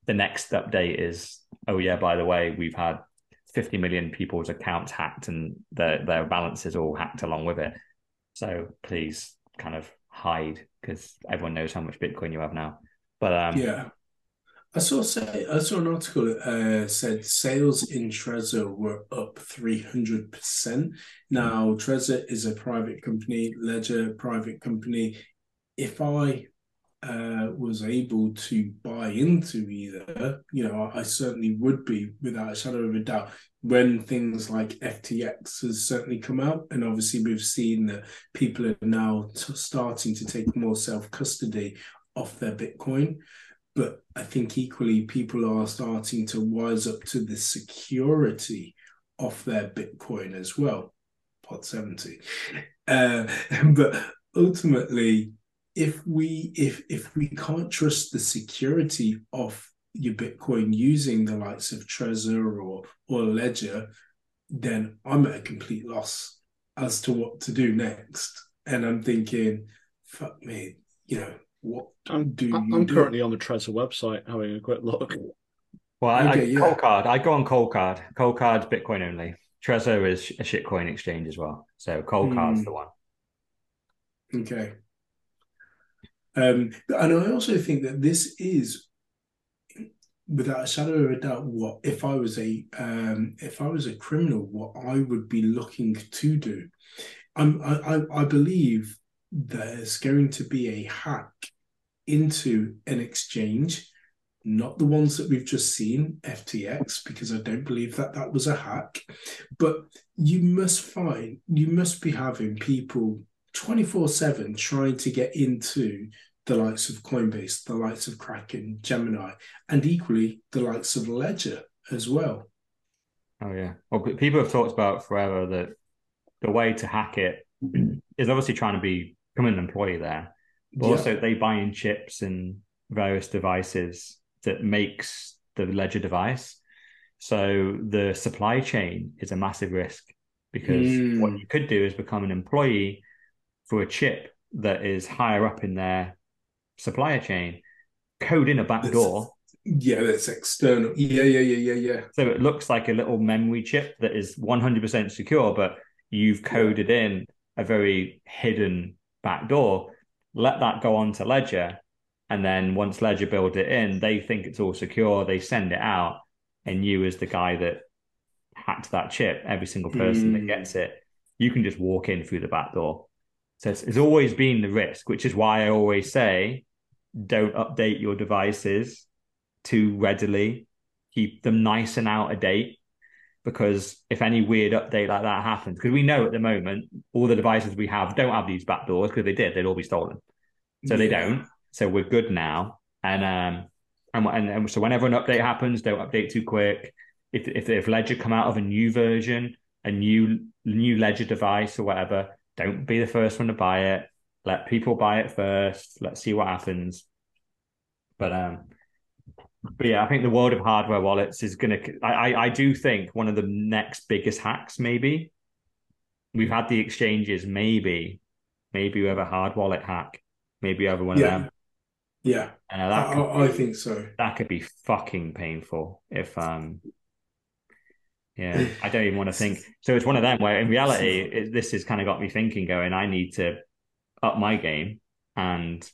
[SPEAKER 2] the next update is oh yeah, by the way, we've had 50 million people's accounts hacked and their their balances all hacked along with it. So please kind of hide because everyone knows how much Bitcoin you have now. But um,
[SPEAKER 3] yeah, I saw say I saw an article that uh, said sales in Trezor were up three hundred percent. Now Trezor is a private company, Ledger private company. If I uh, was able to buy into either, you know, I, I, certainly would be without a shadow of a doubt when things like FTX has certainly come out. And obviously, we've seen that people are now t- starting to take more self custody of their Bitcoin. But I think equally, people are starting to wise up to the security of their Bitcoin as well. Pod 70. Uh, but ultimately, if we if if we can't trust the security of your Bitcoin using the likes of Trezor or or Ledger, then I'm at a complete loss as to what to do next. And I'm thinking, fuck me, you know, what
[SPEAKER 1] I'm,
[SPEAKER 3] do
[SPEAKER 1] I'm
[SPEAKER 3] do?
[SPEAKER 1] currently on the Trezor website having a quick look.
[SPEAKER 2] Well, I, okay, I, yeah. Coldcard. I go on Coldcard. Cold Card's Bitcoin only. Trezor is a shitcoin exchange as well. So Coldcard's mm. the one.
[SPEAKER 3] Okay. Um, and I also think that this is, without a shadow of a doubt, what if I was a um, if I was a criminal, what I would be looking to do. I'm, I I believe there's going to be a hack into an exchange, not the ones that we've just seen, FTX, because I don't believe that that was a hack. But you must find you must be having people 24 7 trying to get into the likes of Coinbase, the likes of Kraken, Gemini, and equally the likes of Ledger as well.
[SPEAKER 2] Oh, yeah. Well, people have talked about forever that the way to hack it is obviously trying to be become an employee there, but
[SPEAKER 3] Yeah.
[SPEAKER 2] also they buy in chips and various devices that makes the ledger device. So the supply chain is a massive risk because
[SPEAKER 3] Mm.
[SPEAKER 2] what you could do is become an employee for a chip that is higher up in their supplier chain, code in a back
[SPEAKER 3] That's-
[SPEAKER 2] door.
[SPEAKER 3] Yeah, that's external. Yeah, yeah, yeah, yeah, yeah.
[SPEAKER 2] So it looks like a little memory chip that is 100% secure, but you've coded in a very hidden back door. Let that go on to Ledger. And then once Ledger build it in, they think it's all secure. They send it out. And you, as the guy that hacked that chip, every single person that
[SPEAKER 3] Mm.
[SPEAKER 2] gets it, you can just walk in through the back door. So it's, it's always been the risk, which is why I always say don't update your devices too readily. Keep them nice and out of date because if any weird update like that happens, because we know at the moment all the devices we have don't have these back doors because they did, they'd all be stolen. So they don't. So we're good now. And um and, and and so whenever an update happens, don't update too quick. If if if Ledger come out of a new version, a new new Ledger device or whatever, don't be the first one to buy it. Let people buy it first. Let's see what happens. But um but yeah, I think the world of hardware wallets is gonna I I, I do think one of the next biggest hacks, maybe. We've had the exchanges, maybe, maybe we have a hard wallet hack. Maybe over one
[SPEAKER 3] Yeah.
[SPEAKER 2] of them.
[SPEAKER 3] Yeah,
[SPEAKER 2] And
[SPEAKER 3] I,
[SPEAKER 2] could
[SPEAKER 3] I, I think so.
[SPEAKER 2] that could be fucking painful if um yeah i don't even want to think so it's one of them where in reality it, this has kind of got me thinking going i need to up my game and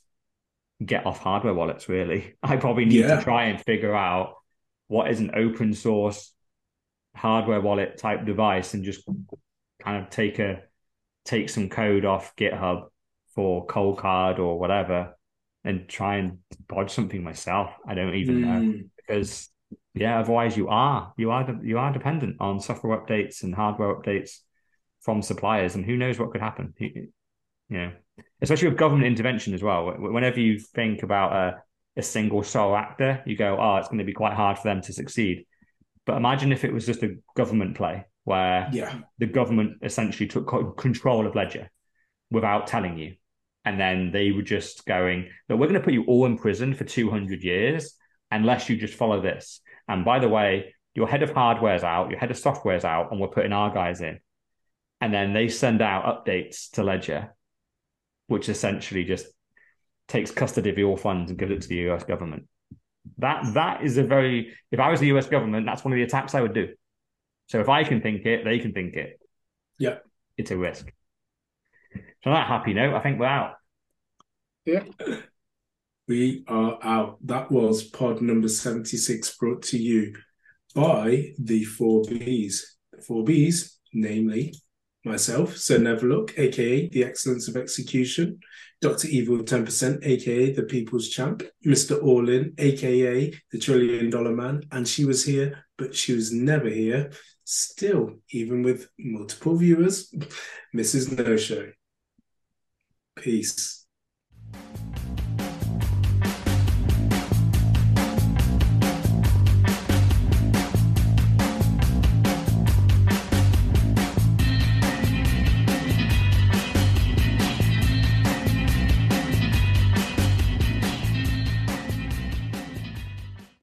[SPEAKER 2] get off hardware wallets really i probably need
[SPEAKER 3] Yeah.
[SPEAKER 2] to try and figure out what is an open source hardware wallet type device and just kind of take a take some code off github for Coldcard or whatever and try and bodge something myself i don't even know
[SPEAKER 3] Mm.
[SPEAKER 2] because yeah, otherwise you are you are you are dependent on software updates and hardware updates from suppliers, and who knows what could happen. You know, especially with government intervention as well. Whenever you think about a a single sole actor, you go, oh, it's going to be quite hard for them to succeed. But imagine if it was just a government play where
[SPEAKER 3] Yeah,
[SPEAKER 2] the government essentially took control of Ledger without telling you. And then they were just going, look, we're going to put you all in prison for 200 years unless you just follow this. And by the way, your head of hardware's out, your head of software's out, and we're putting our guys in. And then they send out updates to Ledger, which essentially just takes custody of your funds and gives it to the US government. That that is a very if I was the US government, that's one of the attacks I would do. So if I can think it, they can think it.
[SPEAKER 3] Yeah.
[SPEAKER 2] It's a risk. So on that happy note, I think we're out. Yeah.
[SPEAKER 3] We are out. That was pod number 76 brought to you by the four Bs. The four Bs, namely myself, Sir Neverlook, aka the Excellence of Execution, Dr. Evil 10%, aka the People's Champ, Mr. Allin, aka the Trillion Dollar Man, and she was here, but she was never here. Still, even with multiple viewers, Mrs. No Show. Peace.